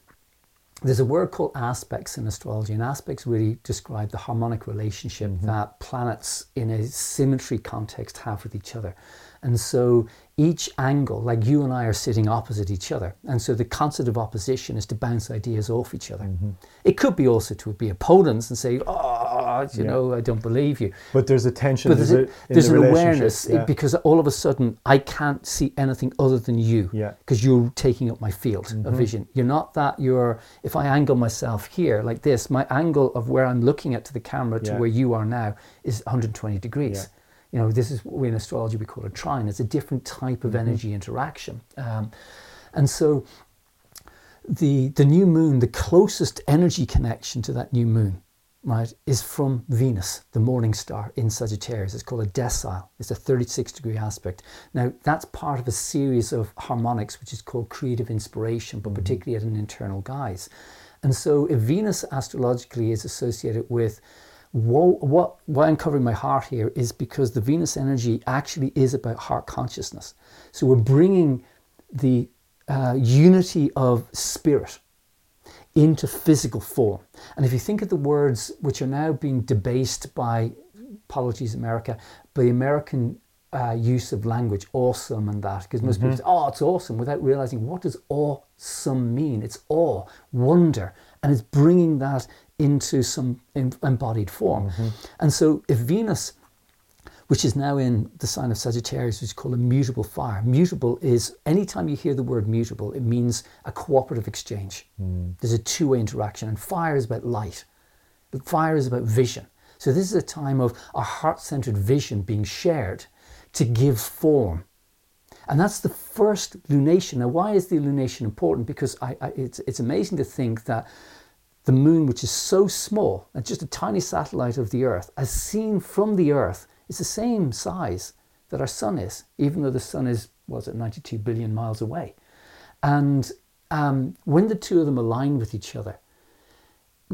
Speaker 2: there's a word called aspects in astrology, and aspects really describe the harmonic relationship
Speaker 1: Mhm.
Speaker 2: that planets in a symmetry context have with each other. And so each angle, like you and I are sitting opposite each other, and so the concept of opposition is to bounce ideas off each other.
Speaker 1: Mhm.
Speaker 2: It could be also to be opponents and say, "Oh, you
Speaker 1: Yeah.
Speaker 2: know, I don't believe you."
Speaker 1: But there's a tension.
Speaker 2: But there's,
Speaker 1: a-
Speaker 2: there's
Speaker 1: the
Speaker 2: an awareness
Speaker 1: yeah.
Speaker 2: because all of a sudden I can't see anything other than you
Speaker 1: Yeah.
Speaker 2: because you're taking up my field of
Speaker 1: Mhm.
Speaker 2: vision. You're not that you're, if I angle myself here like this, my angle of where I'm looking at to the camera to
Speaker 1: Yeah.
Speaker 2: where you are now is 120 degrees. You know, this is what in astrology we call a trine. It's a different type of
Speaker 1: Mhm.
Speaker 2: energy interaction. Um, and so the, the new moon, the closest energy connection to that new moon, right, is from Venus, the morning star in Sagittarius. It's called a decile. It's a 36 degree aspect. Now, that's part of a series of harmonics, which is called creative inspiration, but
Speaker 1: Mhm.
Speaker 2: particularly at an internal guise. And so, if Venus astrologically is associated with what, what, why I'm covering my heart here is because the Venus energy actually is about heart consciousness. So, we're bringing the uh, unity of spirit into physical form. And if you think of the words which are now being debased by apologies, America, by the American uh, use of language, awesome, and that, because most people say, oh, it's awesome, without realizing what does awesome mean? It's awe, wonder, and it's bringing that into some em- embodied form. Mm-hmm. And so if Venus which is now in the sign of Sagittarius, which is called a mutable fire. Mutable is anytime you hear the word mutable, it means a cooperative exchange. Mm. There's a two way interaction, and fire is about light, fire is about vision. So, this is a time of a heart centered vision being shared to give form. And that's the first lunation. Now, why is the lunation important? Because I, I, it's, it's amazing to think that the moon, which is so small, and just a tiny satellite of the Earth, as seen from the Earth, is the same size that our sun is, even though the sun is, was it 92 billion miles away. And um, when the two of them align with each other,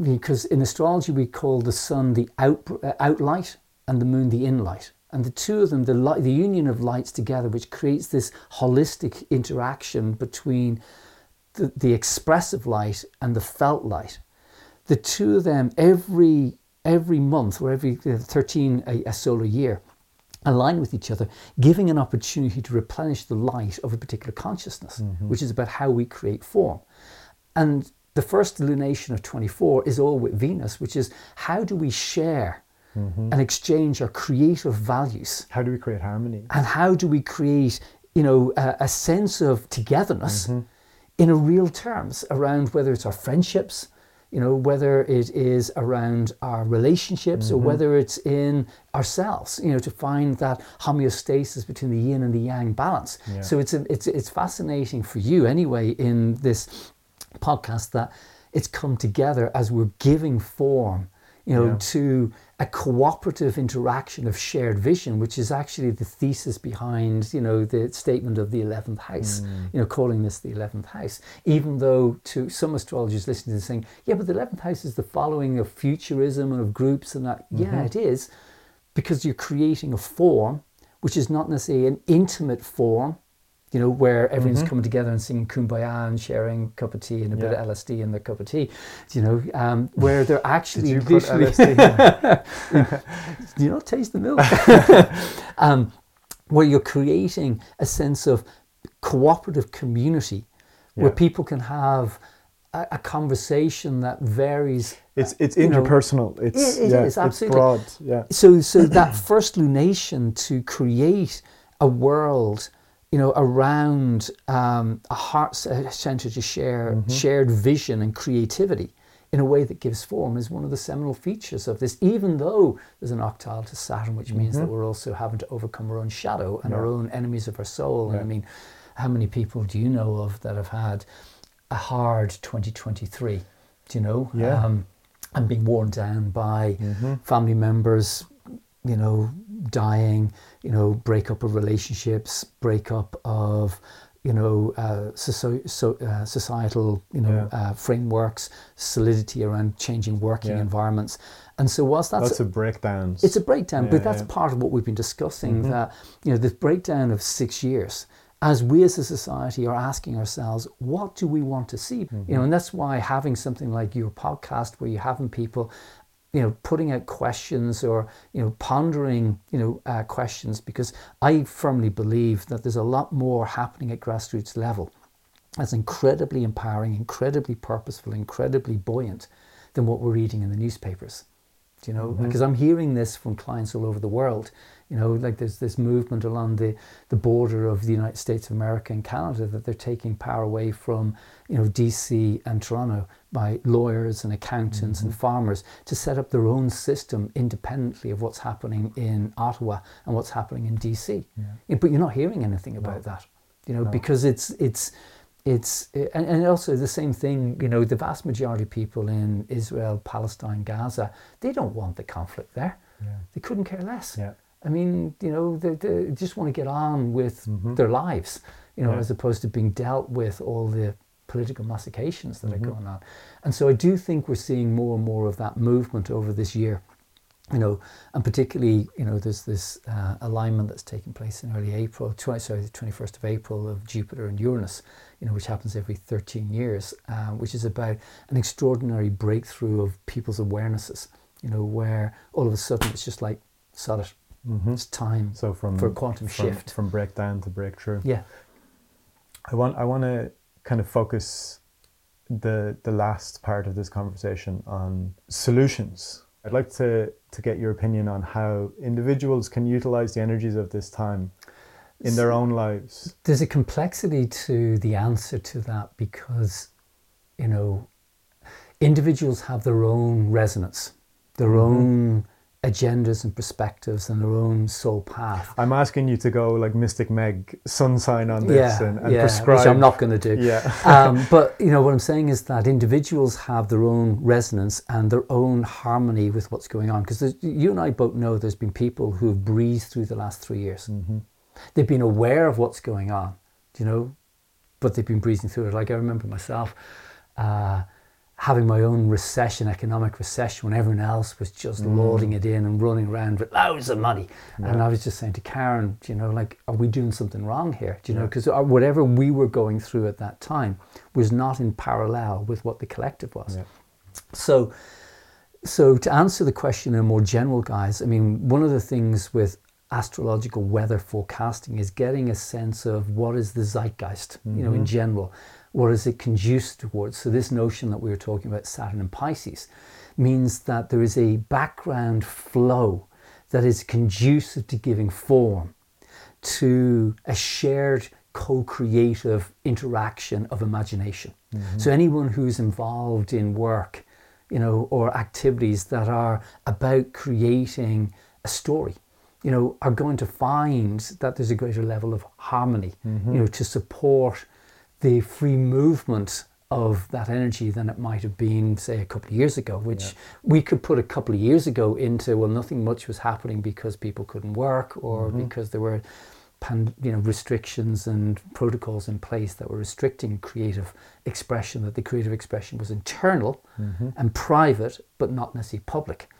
Speaker 2: because in astrology we call the sun the out, uh, outlight and the moon the inlight. And the two of them, the, light, the union of lights together, which creates this holistic interaction between the, the expressive light and the felt light. The two of them, every every month or every uh, 13 a, a solar year, align with each other, giving an opportunity to replenish the light of a particular consciousness, mm-hmm. which is about how we create form. And the first lunation of 24 is all with Venus, which is how do we share mm-hmm. and exchange our creative values?
Speaker 1: How do we create harmony?
Speaker 2: And how do we create, you know, a, a sense of togetherness mm-hmm. in a real terms around whether it's our friendships, you know, whether it is around our relationships or mm-hmm. whether it's in ourselves, you know, to find that homeostasis between the yin and the yang balance.
Speaker 1: Yeah.
Speaker 2: So it's, a, it's, it's fascinating for you anyway in this podcast that it's come together as we're giving form, you know,
Speaker 1: Yeah.
Speaker 2: to a cooperative interaction of shared vision, which is actually the thesis behind, you know, the statement of the 11th house,
Speaker 1: Mm.
Speaker 2: you know, calling this the 11th house. Even though to some astrologers listening to this saying, yeah, but the 11th house is the following of futurism and of groups and that.
Speaker 1: Mm-hmm.
Speaker 2: Yeah, it is, because you're creating a form which is not necessarily an intimate form, you know, where everyone's coming together and singing kumbaya and sharing a cup of tea and a bit
Speaker 1: Mm-hmm.
Speaker 2: Of LSD in their cup of tea, you know, um, where they're <laughs> actually
Speaker 1: Did you put LSD
Speaker 2: do <laughs> you not taste the milk? <laughs> um, where you're creating a sense of cooperative community where people can have a, a conversation that varies.
Speaker 1: It's it's
Speaker 2: you know,
Speaker 1: interpersonal. It's
Speaker 2: it
Speaker 1: yeah,
Speaker 2: is,
Speaker 1: it's broad. Yeah.
Speaker 2: So, so that first lunation to create a world, you know, around um, a heart center to share
Speaker 1: Mm-hmm.
Speaker 2: shared vision and creativity in a way that gives form is one of the seminal features of this. Even though there's an octile to Saturn, which means that we're also having to overcome our own shadow and our
Speaker 1: Mm-hmm.
Speaker 2: Own enemies of our soul. And I mean, how many people do you know of that have had a hard 2023? Do you know?
Speaker 1: Yeah.
Speaker 2: Um, and being worn down by
Speaker 1: Mm-hmm.
Speaker 2: family members, you know, dying, you know, breakup of relationships, breakup of, you know, uh, soci- so, uh, societal, you know,
Speaker 1: Yeah.
Speaker 2: uh, frameworks, solidity around changing working
Speaker 1: Yeah.
Speaker 2: environments. And so whilst that's
Speaker 1: Lots of breakdowns.
Speaker 2: it's a breakdown,
Speaker 1: Yeah,
Speaker 2: but that's.
Speaker 1: Mm-hmm.
Speaker 2: part of what we've been discussing. That you know, this breakdown of six years, as we as a society are asking ourselves, what do we want to see? You
Speaker 1: Mm-hmm.
Speaker 2: know, and that's why having something like your podcast, where you're having people, you know, putting out questions or you know, pondering, you know, uh, questions, because I firmly believe that there's a lot more happening at grassroots level. That's incredibly empowering, incredibly purposeful, incredibly buoyant than what we're reading in the newspapers. You know?
Speaker 1: Mm-hmm.
Speaker 2: Because I'm hearing this from clients all over the world. You know, like there's this movement along the, the border of the United States of America and Canada that they're taking power away from, you know, DC and Toronto by lawyers and accountants
Speaker 1: Mm-hmm.
Speaker 2: and farmers to set up their own system independently of what's happening in Ottawa and what's happening in DC. Yeah, But you're not hearing anything about that, you know, because it's it's it's and, and also the same thing you know the vast majority of people in israel palestine gaza they don't want the conflict there
Speaker 1: Yeah.
Speaker 2: they couldn't care less
Speaker 1: Yeah.
Speaker 2: i mean you know they, they just want to get on with their lives you know
Speaker 1: Mm-hmm. Yeah.
Speaker 2: as opposed to being dealt with all the political mastications that
Speaker 1: Mm-hmm.
Speaker 2: are going on and so i do think we're seeing more and more of that movement over this year you know, and particularly, you know, there's this uh, alignment that's taking place in early April, 20, sorry, the 21st of April of Jupiter and Uranus, you know, which happens every 13 years, uh, which is about an extraordinary breakthrough of people's awarenesses, you know, where all of a sudden it's just like sod it.
Speaker 1: Mhm.
Speaker 2: It's time
Speaker 1: So from
Speaker 2: for a quantum
Speaker 1: from,
Speaker 2: shift.
Speaker 1: from breakdown to breakthrough.
Speaker 2: Yeah.
Speaker 1: I want I want to kind of focus the the last part of this conversation on solutions. I'd like to to get your opinion on how individuals can utilize the energies of this time in their own lives.
Speaker 2: There's a complexity to the answer to that because, you know, individuals have their own resonance, their
Speaker 1: Mhm.
Speaker 2: own agendas and perspectives, and their own soul path.
Speaker 1: I'm asking you to go like Mystic Meg sun sign on this
Speaker 2: yeah,
Speaker 1: and, and
Speaker 2: yeah,
Speaker 1: prescribe.
Speaker 2: which I'm not going to do.
Speaker 1: Yeah. <laughs>
Speaker 2: um, but you know what I'm saying is that individuals have their own resonance and their own harmony with what's going on. Because you and I both know there's been people who have breathed through the last three years.
Speaker 1: hmm
Speaker 2: They've been aware of what's going on, you know, but they've been breathing through it. Like I remember myself uh, having my own recession, economic recession, when everyone else was just
Speaker 1: Mm.
Speaker 2: loading it in and running around with loads of money. And I was just saying to Karen, you know, like, are we doing something wrong here? Do you know,
Speaker 1: Yeah.
Speaker 2: because whatever we were going through at that time was not in parallel with what the collective was.
Speaker 1: Yeah.
Speaker 2: So, so to answer the question in a more general guise, I mean, one of the things with astrological weather forecasting is getting a sense of what is the zeitgeist, you know, in
Speaker 1: Mhm.
Speaker 2: general, what is it conducive towards. So this notion that we were talking about Saturn and Pisces means that there is a background flow that is conducive to giving form to a shared co-creative interaction of imagination. Mm-hmm. So anyone who's involved in work, you know, or activities that are about creating a story, you know, are going to find that there's a greater level of harmony, mm-hmm. you know, to support the free movement of that energy than it might have been, say, a couple of years ago, which we could put a couple of years ago into, well, nothing much was happening because people couldn't work or mm-hmm. because there were pan, you know, restrictions and protocols in place that were restricting creative expression, that the creative expression was internal mm-hmm. and private, but not necessarily public.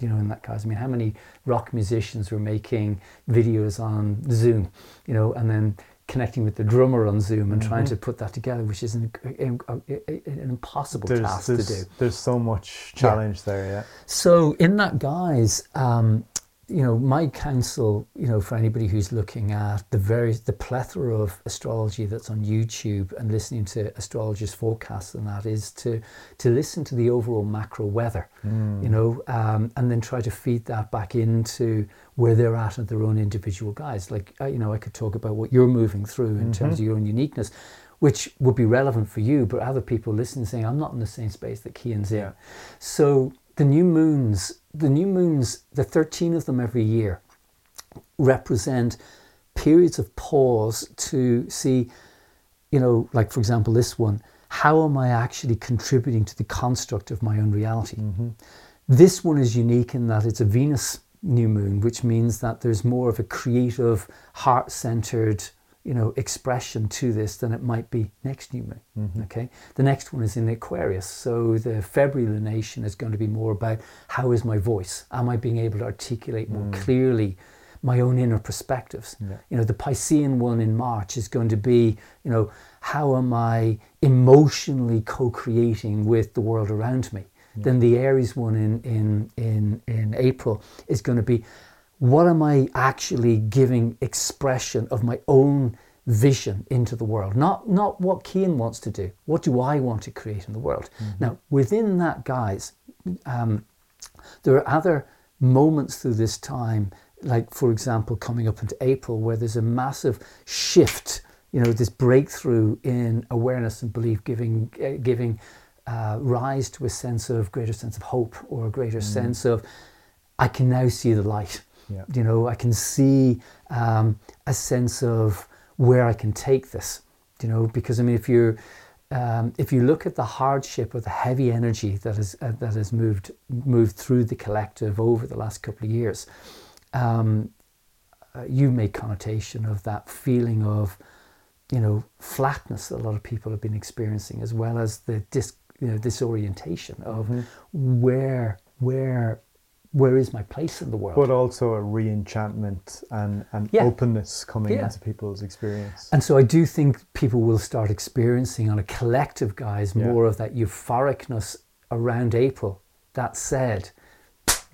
Speaker 2: You know, in that case, I mean, how many rock musicians were making videos on Zoom, you know, and then connecting with the drummer on Zoom and trying to put that together, which is an, an, an impossible
Speaker 1: There's,
Speaker 2: task
Speaker 1: there's,
Speaker 2: to do.
Speaker 1: there's so much challenge there, yeah.
Speaker 2: So in that guise, um, you know, my counsel, you know, for anybody who's looking at the various, the plethora of astrology that's on YouTube and listening to astrologers' forecasts and that is to to listen to the overall macro weather, you know, um, and then try to feed that back into where they're at at their own individual guise. Like, you know, I could talk about what you're moving through in terms of mm-hmm. your own uniqueness. Which would be relevant for you, but other people listening saying, I'm not in the same space that Céin's in. So the new moons, the new moons, the 13 of them every year, represent periods of pause to see, you know, like for example, this one, how am I actually contributing to the construct of my own reality? Mm-hmm. This one is unique in that it's a Venus new moon, which means that there's more of a creative, heart centered, you know, expression to this than it might be next new moon. Mm-hmm. Okay. The next one is in Aquarius. So the February lunation is going to be more about how is my voice? Am I being able to articulate more mm. clearly my own inner perspectives? You know, the Piscean one in March is going to be, you know, how am I emotionally co-creating with the world around me? Then the Aries one in, in, in, in April is going to be what am I actually giving expression of my own vision into the world? Not, not what Céin wants to do. What do I want to create in the world? Now, within that, guise, um, there are other moments through this time, like, for example, coming up into April, where there's a massive shift, you know, this breakthrough in awareness and belief, giving, uh, giving uh, rise to a sense of greater sense of hope or a greater sense of, I can now see the light.
Speaker 1: Yeah.
Speaker 2: You know, I can see um, a sense of where I can take this. You know, because I mean, if you're um, if you look at the hardship or the heavy energy that has uh, that has moved moved through the collective over the last couple of years, um, uh, you make connotation of that feeling of, you know, flatness that a lot of people have been experiencing, as well as the dis, you know, disorientation of mm-hmm. where where where is my place in the world.
Speaker 1: But also a re-enchantment and, and
Speaker 2: Yeah.
Speaker 1: openness coming
Speaker 2: Yeah.
Speaker 1: into people's experience.
Speaker 2: And so I do think people will start experiencing on a collective guise
Speaker 1: Yeah.
Speaker 2: more of that euphoricness around April. That said,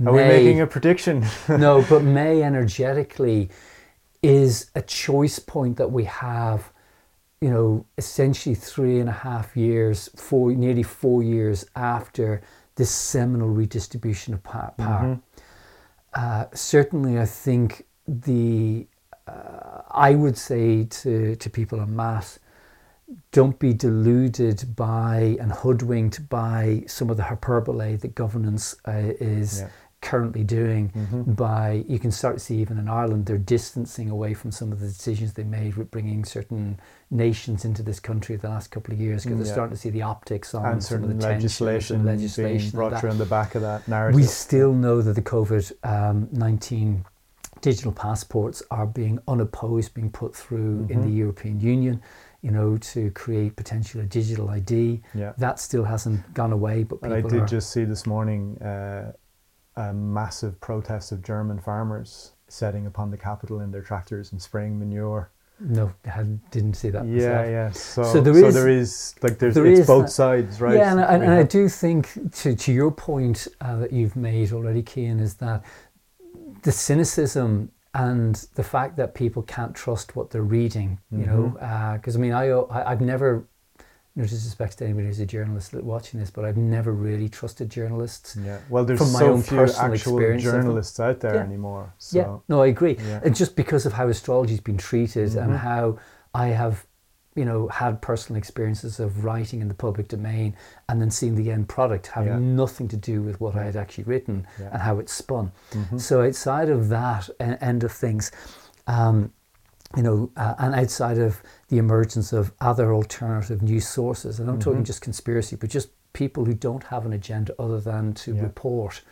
Speaker 1: Are we making a prediction? <laughs>
Speaker 2: no, but May energetically is a choice point that we have, you know, essentially three and a half years, four, nearly four years after this seminal redistribution of power. Mm-hmm. Uh, certainly, I think the uh, I would say to, to people en masse, don't be deluded by and hoodwinked by some of the hyperbole that governance uh, is yeah currently doing mm-hmm. by you can start to see even in Ireland they're distancing away from some of the decisions they made with bringing certain nations into this country the last couple of years because mm, they're starting to see the optics on
Speaker 1: and
Speaker 2: some of the
Speaker 1: legislation, legislation being brought on the back of that narrative.
Speaker 2: We still know that the COVID um, nineteen digital passports are being unopposed, being put through mm-hmm. in the mm-hmm. European Union you know, to create potentially a digital ID.
Speaker 1: Yeah.
Speaker 2: That still hasn't gone away. But
Speaker 1: I did just see this morning uh, a massive protest of German farmers setting upon the capital in their tractors and spraying manure.
Speaker 2: No, I didn't see that.
Speaker 1: Yeah, myself. yeah. So, so, there, so is, there is like there's there it's both that, sides, right?
Speaker 2: Yeah, and, and, and I do think to to your point uh, that you've made already, Céin, is that the cynicism and the fact that people can't trust what they're reading, you mm-hmm. know, because uh, I mean, I, I I've never no disrespect to anybody who's a journalist watching this, but I've never really trusted journalists.
Speaker 1: Yeah, well, there's from my so own few actual journalists out there yeah. anymore. So.
Speaker 2: Yeah, no, I agree. Yeah. And just because of how astrology's been treated mm-hmm. and how I have, you know, had personal experiences of writing in the public domain and then seeing the end product having yeah. nothing to do with what I had actually written and how it's spun. Mm-hmm. So outside of that end of things. Um, you know, uh, and outside of the emergence of other alternative news sources, and I'm mm-hmm. talking just conspiracy, but just people who don't have an agenda other than to yeah. report,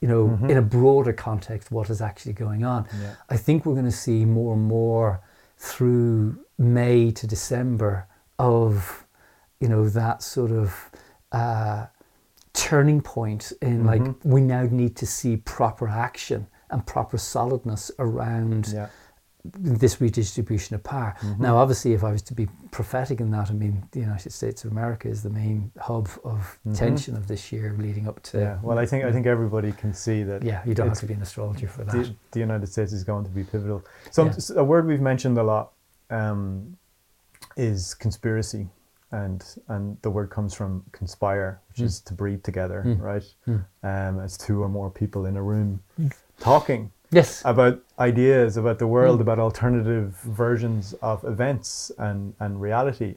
Speaker 2: you know, mm-hmm. in a broader context, what is actually going on. Yeah. I think we're going to see more and more through May to December of, you know, that sort of uh, turning point in mm-hmm. like we now need to see proper action and proper solidness around. Yeah this redistribution of power. Mm-hmm. Now, obviously, if I was to be prophetic in that, I mean, the United States of America is the main hub of mm-hmm. tension of this year, leading up to.
Speaker 1: Yeah, well, I think I think everybody can see that.
Speaker 2: Yeah, you don't have to be an astrologer for that.
Speaker 1: The, the United States is going to be pivotal. So, yeah. a word we've mentioned a lot um, is conspiracy, and and the word comes from conspire, which mm. is to breathe together, mm. right? Mm. Um, as two or more people in a room mm. talking
Speaker 2: yes
Speaker 1: about ideas about the world mm. about alternative versions of events and and reality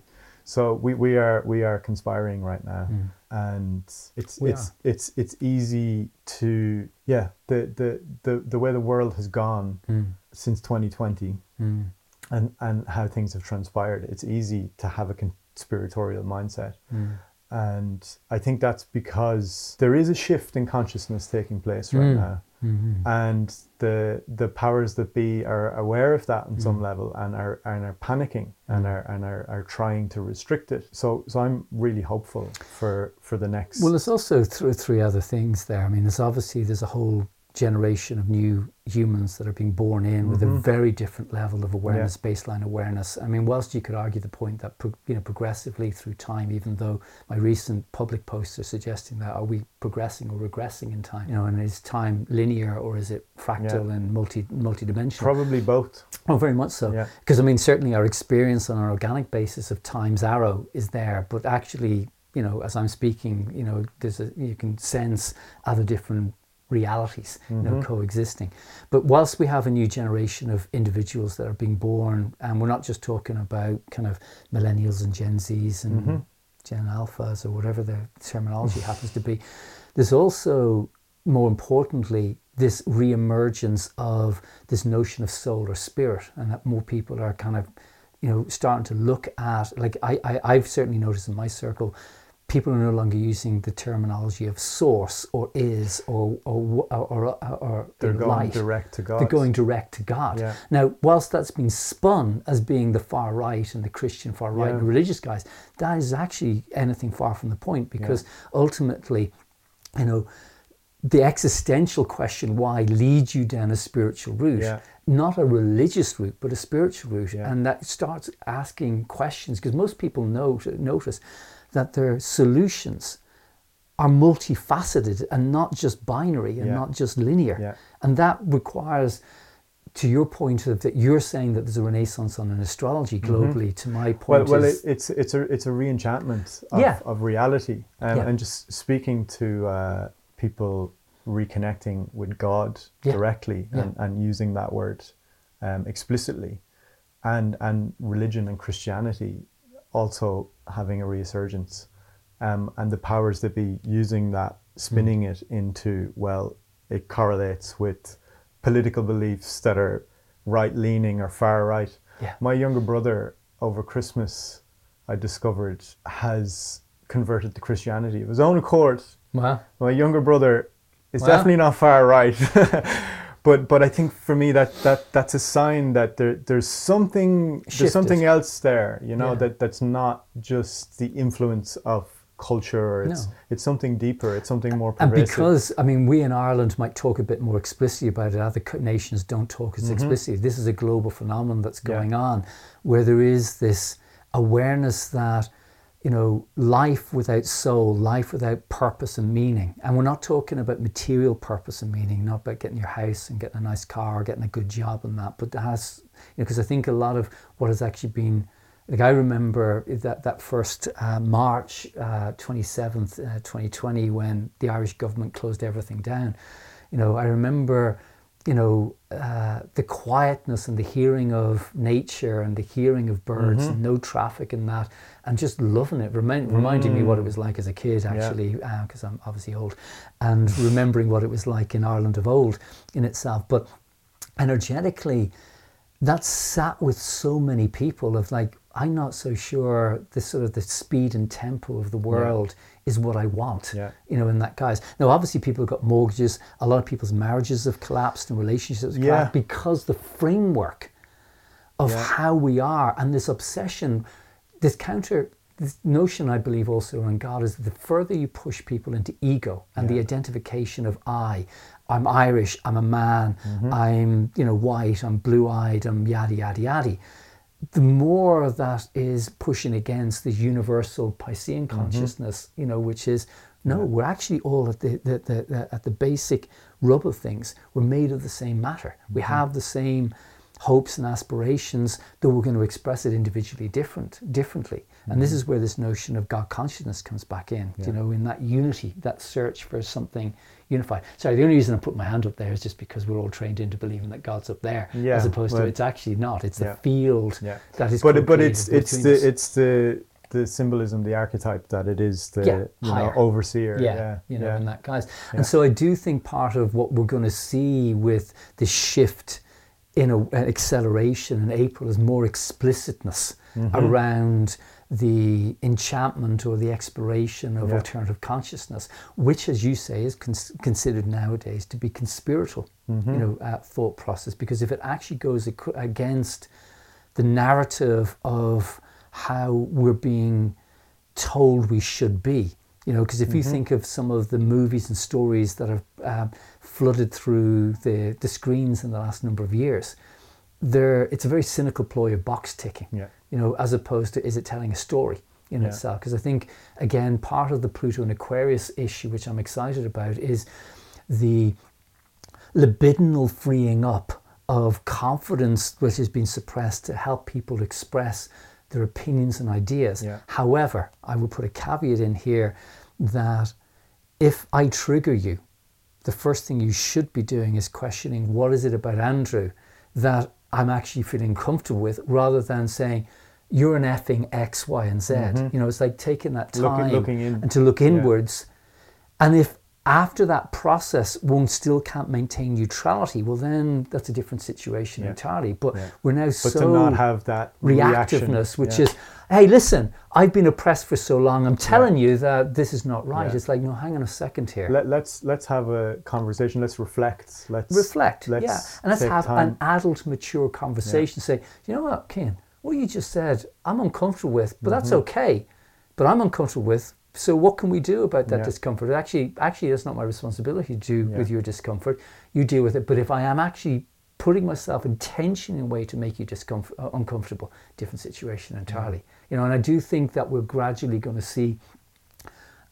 Speaker 1: so we, we are we are conspiring right now mm. and it's we it's are. it's it's easy to yeah the the the, the way the world has gone mm. since 2020 mm. and and how things have transpired it's easy to have a conspiratorial mindset mm. and i think that's because there is a shift in consciousness taking place right mm. now Mm-hmm. And the the powers that be are aware of that on mm-hmm. some level and are and are panicking and mm. are and are, are trying to restrict it. So so I'm really hopeful for for the next.
Speaker 2: Well, there's also th- three other things there. I mean, there's obviously there's a whole generation of new humans that are being born in mm-hmm. with a mm-hmm. very different level of awareness, yeah. baseline awareness. I mean, whilst you could argue the point that pro- you know progressively through time, even though my recent public posts are suggesting that are we progressing or regressing in time? You know, and is time linear or is it fractal yeah. and multi multi-dimensional?
Speaker 1: Probably both.
Speaker 2: Oh, very much so. Because yeah. I mean, certainly our experience on an organic basis of time's arrow is there, but actually you know, as I'm speaking, you know, there's a you can sense other different realities mm-hmm. you know, mm-hmm. coexisting. But whilst we have a new generation of individuals that are being born, and we're not just talking about kind of millennials and Gen Zs and mm-hmm. Gen Alphas or whatever the terminology <laughs> happens to be, there's also, more importantly, this re-emergence of this notion of soul or spirit, and that more people are kind of, you know, starting to look at. Like I, I I've certainly noticed in my circle people are no longer using the terminology of source or is or or or, or, or
Speaker 1: they're going light. direct to God.
Speaker 2: They're going direct to God. Yeah. Now, whilst that's been spun as being the far right and the Christian far right yeah. and religious guise, that is actually anything far from the point because yeah. ultimately, you know. The existential question why leads you down a spiritual route, not a religious route, but a spiritual route, and that starts asking questions because most people know notice that their solutions are multifaceted and not just binary and
Speaker 1: Yeah.
Speaker 2: not just linear.
Speaker 1: Yeah.
Speaker 2: And that requires, to your point of that, you're saying that there's a renaissance on an astrology globally. To my
Speaker 1: Mm-hmm. Well,
Speaker 2: point,
Speaker 1: well, it, it's it's a it's a reenchantment of,
Speaker 2: Yeah.
Speaker 1: of reality, um, and just speaking to uh, people reconnecting with God directly and, and using that word um, explicitly, and and religion and Christianity also having a resurgence, um, and the powers that be using that, spinning
Speaker 2: Mm.
Speaker 1: it into well, it correlates with political beliefs that are right leaning or far right.
Speaker 2: Yeah.
Speaker 1: My younger brother over Christmas, I discovered, has converted to Christianity of his own accord.
Speaker 2: well,
Speaker 1: My younger brother is
Speaker 2: Wow.
Speaker 1: definitely not far right. <laughs> But, but I think for me that, that that's a sign that there, there's something
Speaker 2: Shifted.
Speaker 1: there's something else there you know
Speaker 2: Yeah.
Speaker 1: that, that's not just the influence of culture or it's
Speaker 2: No.
Speaker 1: it's something deeper it's something more
Speaker 2: and
Speaker 1: pervasive
Speaker 2: because I mean, we in Ireland might talk a bit more explicitly about it. Other nations don't talk as explicitly. This is a global phenomenon that's
Speaker 1: Mm-hmm. Yeah.
Speaker 2: going on, where there is this awareness that you know life without soul, life without purpose and meaning. And we're not talking about material purpose and meaning, not about getting your house and getting a nice car, or getting a good job and that, but it has you know because I think a lot of what has actually been like I remember that that first uh, March twenty seventh, uh, twenty twenty, when the Irish government closed everything down. You know, I remember, you know, uh, the quietness and the hearing of nature and the hearing of birds and no traffic and that, and just loving it, remind, reminding me what it mm. was like as a kid actually, uh, because I'm obviously old, and remembering what it was like in Ireland of old in itself. But energetically, that sat with so many people of like i'm not so sure the sort of the speed and tempo of the world is what i want
Speaker 1: Yeah.
Speaker 2: you know in that guise now obviously people have got mortgages a lot of people's marriages have collapsed and relationships have
Speaker 1: Yeah.
Speaker 2: collapsed because the framework of
Speaker 1: Yeah.
Speaker 2: how we are and this obsession this counter this notion i believe also in god is that the further you push people into ego and the identification of i i'm irish i'm a man
Speaker 1: Mm-hmm.
Speaker 2: i'm you know white i'm blue-eyed i'm yada yada yada the more that is pushing against the universal piscean
Speaker 1: Mm-hmm.
Speaker 2: consciousness you know which is no we're actually all at the, the, the, the at the basic rub of things. We're made of the same matter. We
Speaker 1: Mm-hmm.
Speaker 2: have the same hopes and aspirations though we're going to express it individually different differently. And this is where this notion of god consciousness comes back in you know in that unity that search for something unified sorry the only reason i put my hand up there is just because we're all trained into believing that god's up there
Speaker 1: Yeah,
Speaker 2: as opposed to it's actually not it's
Speaker 1: Yeah.
Speaker 2: the field
Speaker 1: Yeah.
Speaker 2: that is
Speaker 1: but but it's it's the
Speaker 2: us.
Speaker 1: it's the the symbolism the archetype that it is the
Speaker 2: Yeah,
Speaker 1: you know overseer
Speaker 2: yeah,
Speaker 1: yeah
Speaker 2: you know,
Speaker 1: yeah.
Speaker 2: in that.
Speaker 1: Yeah.
Speaker 2: And so I do think part of what we're going to see with the shift in a, an acceleration in April is more explicitness
Speaker 1: Mm-hmm.
Speaker 2: around the enchantment or the exploration of
Speaker 1: Yeah.
Speaker 2: alternative consciousness, which, as you say, is cons- considered nowadays to be conspiratorial,
Speaker 1: Mm-hmm.
Speaker 2: you know, uh, thought process. Because if it actually goes ac- against the narrative of how we're being told we should be. You know, because if you think of some of the movies and stories that have um, flooded through the, the screens in the last number of years, there it's a very cynical ploy of box ticking.
Speaker 1: Yeah.
Speaker 2: You know, as opposed to is it telling a story in
Speaker 1: Yeah.
Speaker 2: itself? Because I think again part of the Pluto and Aquarius issue, which I'm excited about, is the libidinal freeing up of confidence which has been suppressed to help people express their opinions and ideas.
Speaker 1: Yeah.
Speaker 2: However, I will put a caveat in here that if I trigger you, the first thing you should be doing is questioning what is it about Andrew that I'm actually feeling comfortable with rather than saying, you're an effing X, Y, and Z. You know, it's like taking that
Speaker 1: Mm-hmm.
Speaker 2: Time
Speaker 1: looking in.
Speaker 2: and to look inwards. And if after that process one still can't maintain neutrality, well, then that's a different situation
Speaker 1: Yeah.
Speaker 2: entirely. But
Speaker 1: Yeah.
Speaker 2: we're now
Speaker 1: but
Speaker 2: so
Speaker 1: to not have that reaction,
Speaker 2: reactiveness, which
Speaker 1: yeah.
Speaker 2: is, hey, listen, I've been oppressed for so long. I'm telling you that this is not right. It's like, no, hang on a second here.
Speaker 1: Let, let's let's have a conversation. Let's reflect. Let's
Speaker 2: Reflect,
Speaker 1: Let's
Speaker 2: yeah, and let's have
Speaker 1: time.
Speaker 2: an adult, mature conversation. Say, you know what, Ken, what you just said, I'm uncomfortable with, but that's
Speaker 1: Mm-hmm.
Speaker 2: okay. But I'm uncomfortable with. So what can we do about that
Speaker 1: Yeah.
Speaker 2: discomfort? Actually, actually, that's not my responsibility to do
Speaker 1: Yeah.
Speaker 2: with your discomfort. You deal with it. But if I am actually putting myself intentionally in a way to make you discomfort, uh, uncomfortable, different situation entirely. You know, and I do think that we're gradually going to see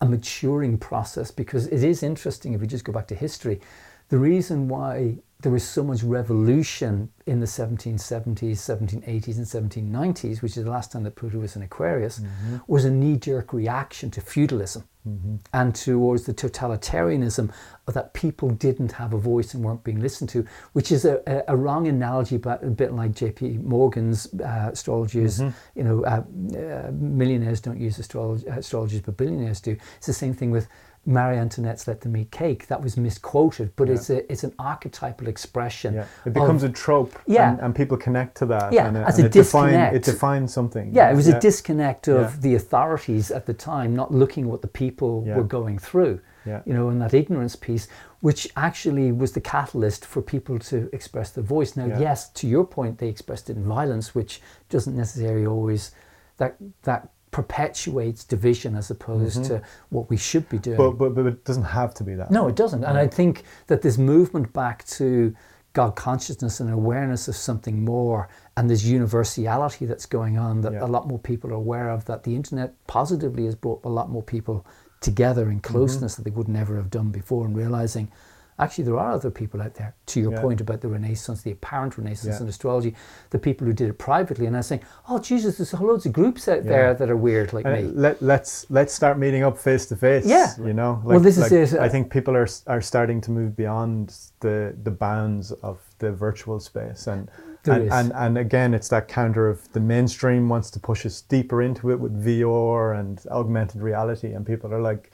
Speaker 2: a maturing process because it is interesting if we just go back to history. The reason why there was so much revolution in the 1770s, 1780s, and 1790s, which is the last time that Pluto was in Aquarius, mm-hmm. was a knee jerk reaction to feudalism mm-hmm. and towards the totalitarianism that people didn't have a voice and weren't being listened to, which is a, a, a wrong analogy, but a bit like J.P. Morgan's uh, astrologers. Mm-hmm. You know, uh, uh, millionaires don't use astrolog- astrologers, but billionaires do. It's the same thing with Marie Antoinette's "Let Them Eat Cake." That was misquoted, but yeah. it's a it's an archetypal expression.
Speaker 1: Yeah. It becomes of, a trope.
Speaker 2: Yeah.
Speaker 1: And, and, people connect to that.
Speaker 2: Yeah,
Speaker 1: and,
Speaker 2: as and a it disconnect.
Speaker 1: Define, it defines something.
Speaker 2: Yeah, it was yeah. a disconnect of the authorities at the time not looking at what the people were going through.
Speaker 1: Yeah.
Speaker 2: You know, and that ignorance piece, which actually was the catalyst for people to express their voice. Now, yes, to your point, they expressed it in violence, which doesn't necessarily always that that perpetuates division as opposed mm-hmm. to what we should be doing.
Speaker 1: But, but, but it doesn't have to be that.
Speaker 2: No, it doesn't. And I think that this movement back to God consciousness and awareness of something more and this universality that's going on that yeah. a lot more people are aware of, that the internet positively has brought a lot more people together in mm-hmm. closeness mm-hmm. that they would never have done before and realizing actually there are other people out there to your yeah. point about the renaissance the apparent renaissance yeah. in astrology the people who did it privately and i was saying oh jesus there's loads of groups out yeah. there that are weird like
Speaker 1: and
Speaker 2: me
Speaker 1: let, let's let's start meeting up face to face
Speaker 2: yeah
Speaker 1: you know
Speaker 2: like, well this like, is it uh,
Speaker 1: i think people are are starting to move beyond the the bounds of the virtual space and and, and, and again, it's that counter of the mainstream wants to push us deeper into it with VR and augmented reality, and people are like,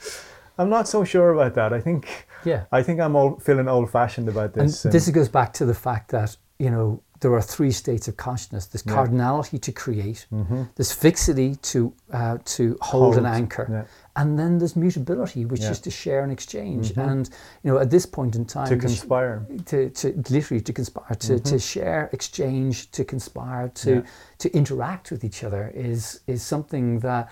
Speaker 1: I'm not so sure about that. I think
Speaker 2: yeah,
Speaker 1: I think I'm old, feeling old fashioned about this.
Speaker 2: And, and, this goes back to the fact that you know there are three states of consciousness: there's yeah. cardinality to create, mm-hmm. there's fixity to uh, to hold, hold. an anchor, yeah. and then there's mutability, which yeah. is to share and exchange. Mm-hmm. And you know, at this point in time,
Speaker 1: to conspire,
Speaker 2: to, to literally to conspire, to, mm-hmm. to share, exchange, to conspire, to to interact with each other is is something that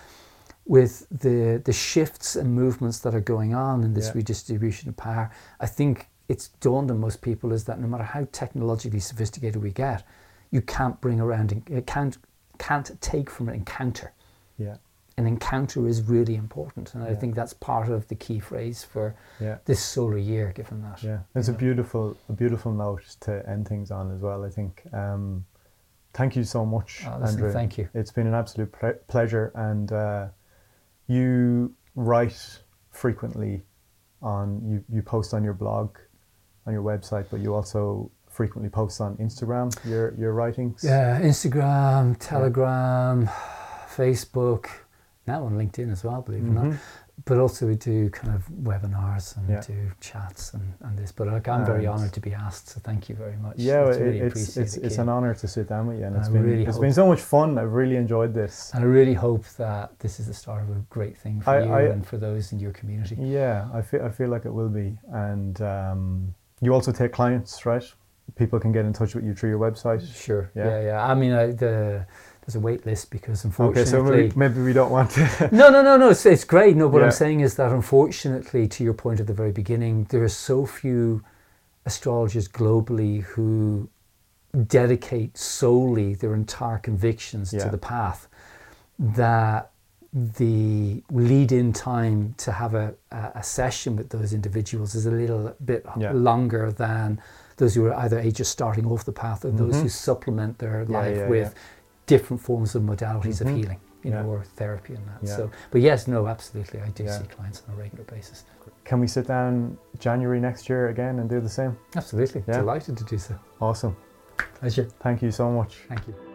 Speaker 2: with the the shifts and movements that are going on in this yeah. redistribution of power, I think it's dawned on most people is that no matter how technologically sophisticated we get, you can't bring around it can't can't take from an encounter.
Speaker 1: Yeah.
Speaker 2: An encounter is really important, and yeah. I think that's part of the key phrase for yeah. this solar year. Given that,
Speaker 1: yeah, it's a know. beautiful, a beautiful note to end things on as well. I think. Um, thank you so much,
Speaker 2: oh, listen,
Speaker 1: Andrew.
Speaker 2: Thank you.
Speaker 1: It's been an absolute ple- pleasure, and uh, you write frequently on you, you post on your blog on your website but you also frequently post on instagram your your writings
Speaker 2: yeah instagram telegram yeah. <sighs> facebook now on linkedin as well believe it mm-hmm. or not but also we do kind of webinars and yeah. do chats and, and this. But like, I'm very honoured to be asked, so thank you very much.
Speaker 1: Yeah, it's, really it's, it's, it's, an honour to sit down with you, and it's been really it's been so much fun. I've really enjoyed this,
Speaker 2: and I really hope that this is the start of a great thing for I, you I, and for those in your community.
Speaker 1: Yeah, I feel I feel like it will be, and um, you also take clients, right? People can get in touch with you through your website.
Speaker 2: Sure. Yeah, yeah. yeah. I mean, I, the there's a wait list because unfortunately.
Speaker 1: Okay, so maybe, maybe we don't want to. <laughs>
Speaker 2: no, no, no, no. It's, it's great. No, what yeah. I'm saying is that unfortunately, to your point at the very beginning, there are so few astrologers globally who dedicate solely their entire convictions yeah. to the path that the lead in time to have a, a session with those individuals is a little bit yeah. longer than those who are either just starting off the path or mm-hmm. those who supplement their yeah, life with different forms of modalities mm-hmm. of healing, you yeah. know, or therapy and that. Yeah. So, but yes, no, absolutely, I do yeah. see clients on a regular basis.
Speaker 1: Can we sit down January next year again and do the same?
Speaker 2: Absolutely, delighted to do so.
Speaker 1: Awesome.
Speaker 2: Pleasure.
Speaker 1: Thank you so much.
Speaker 2: Thank you.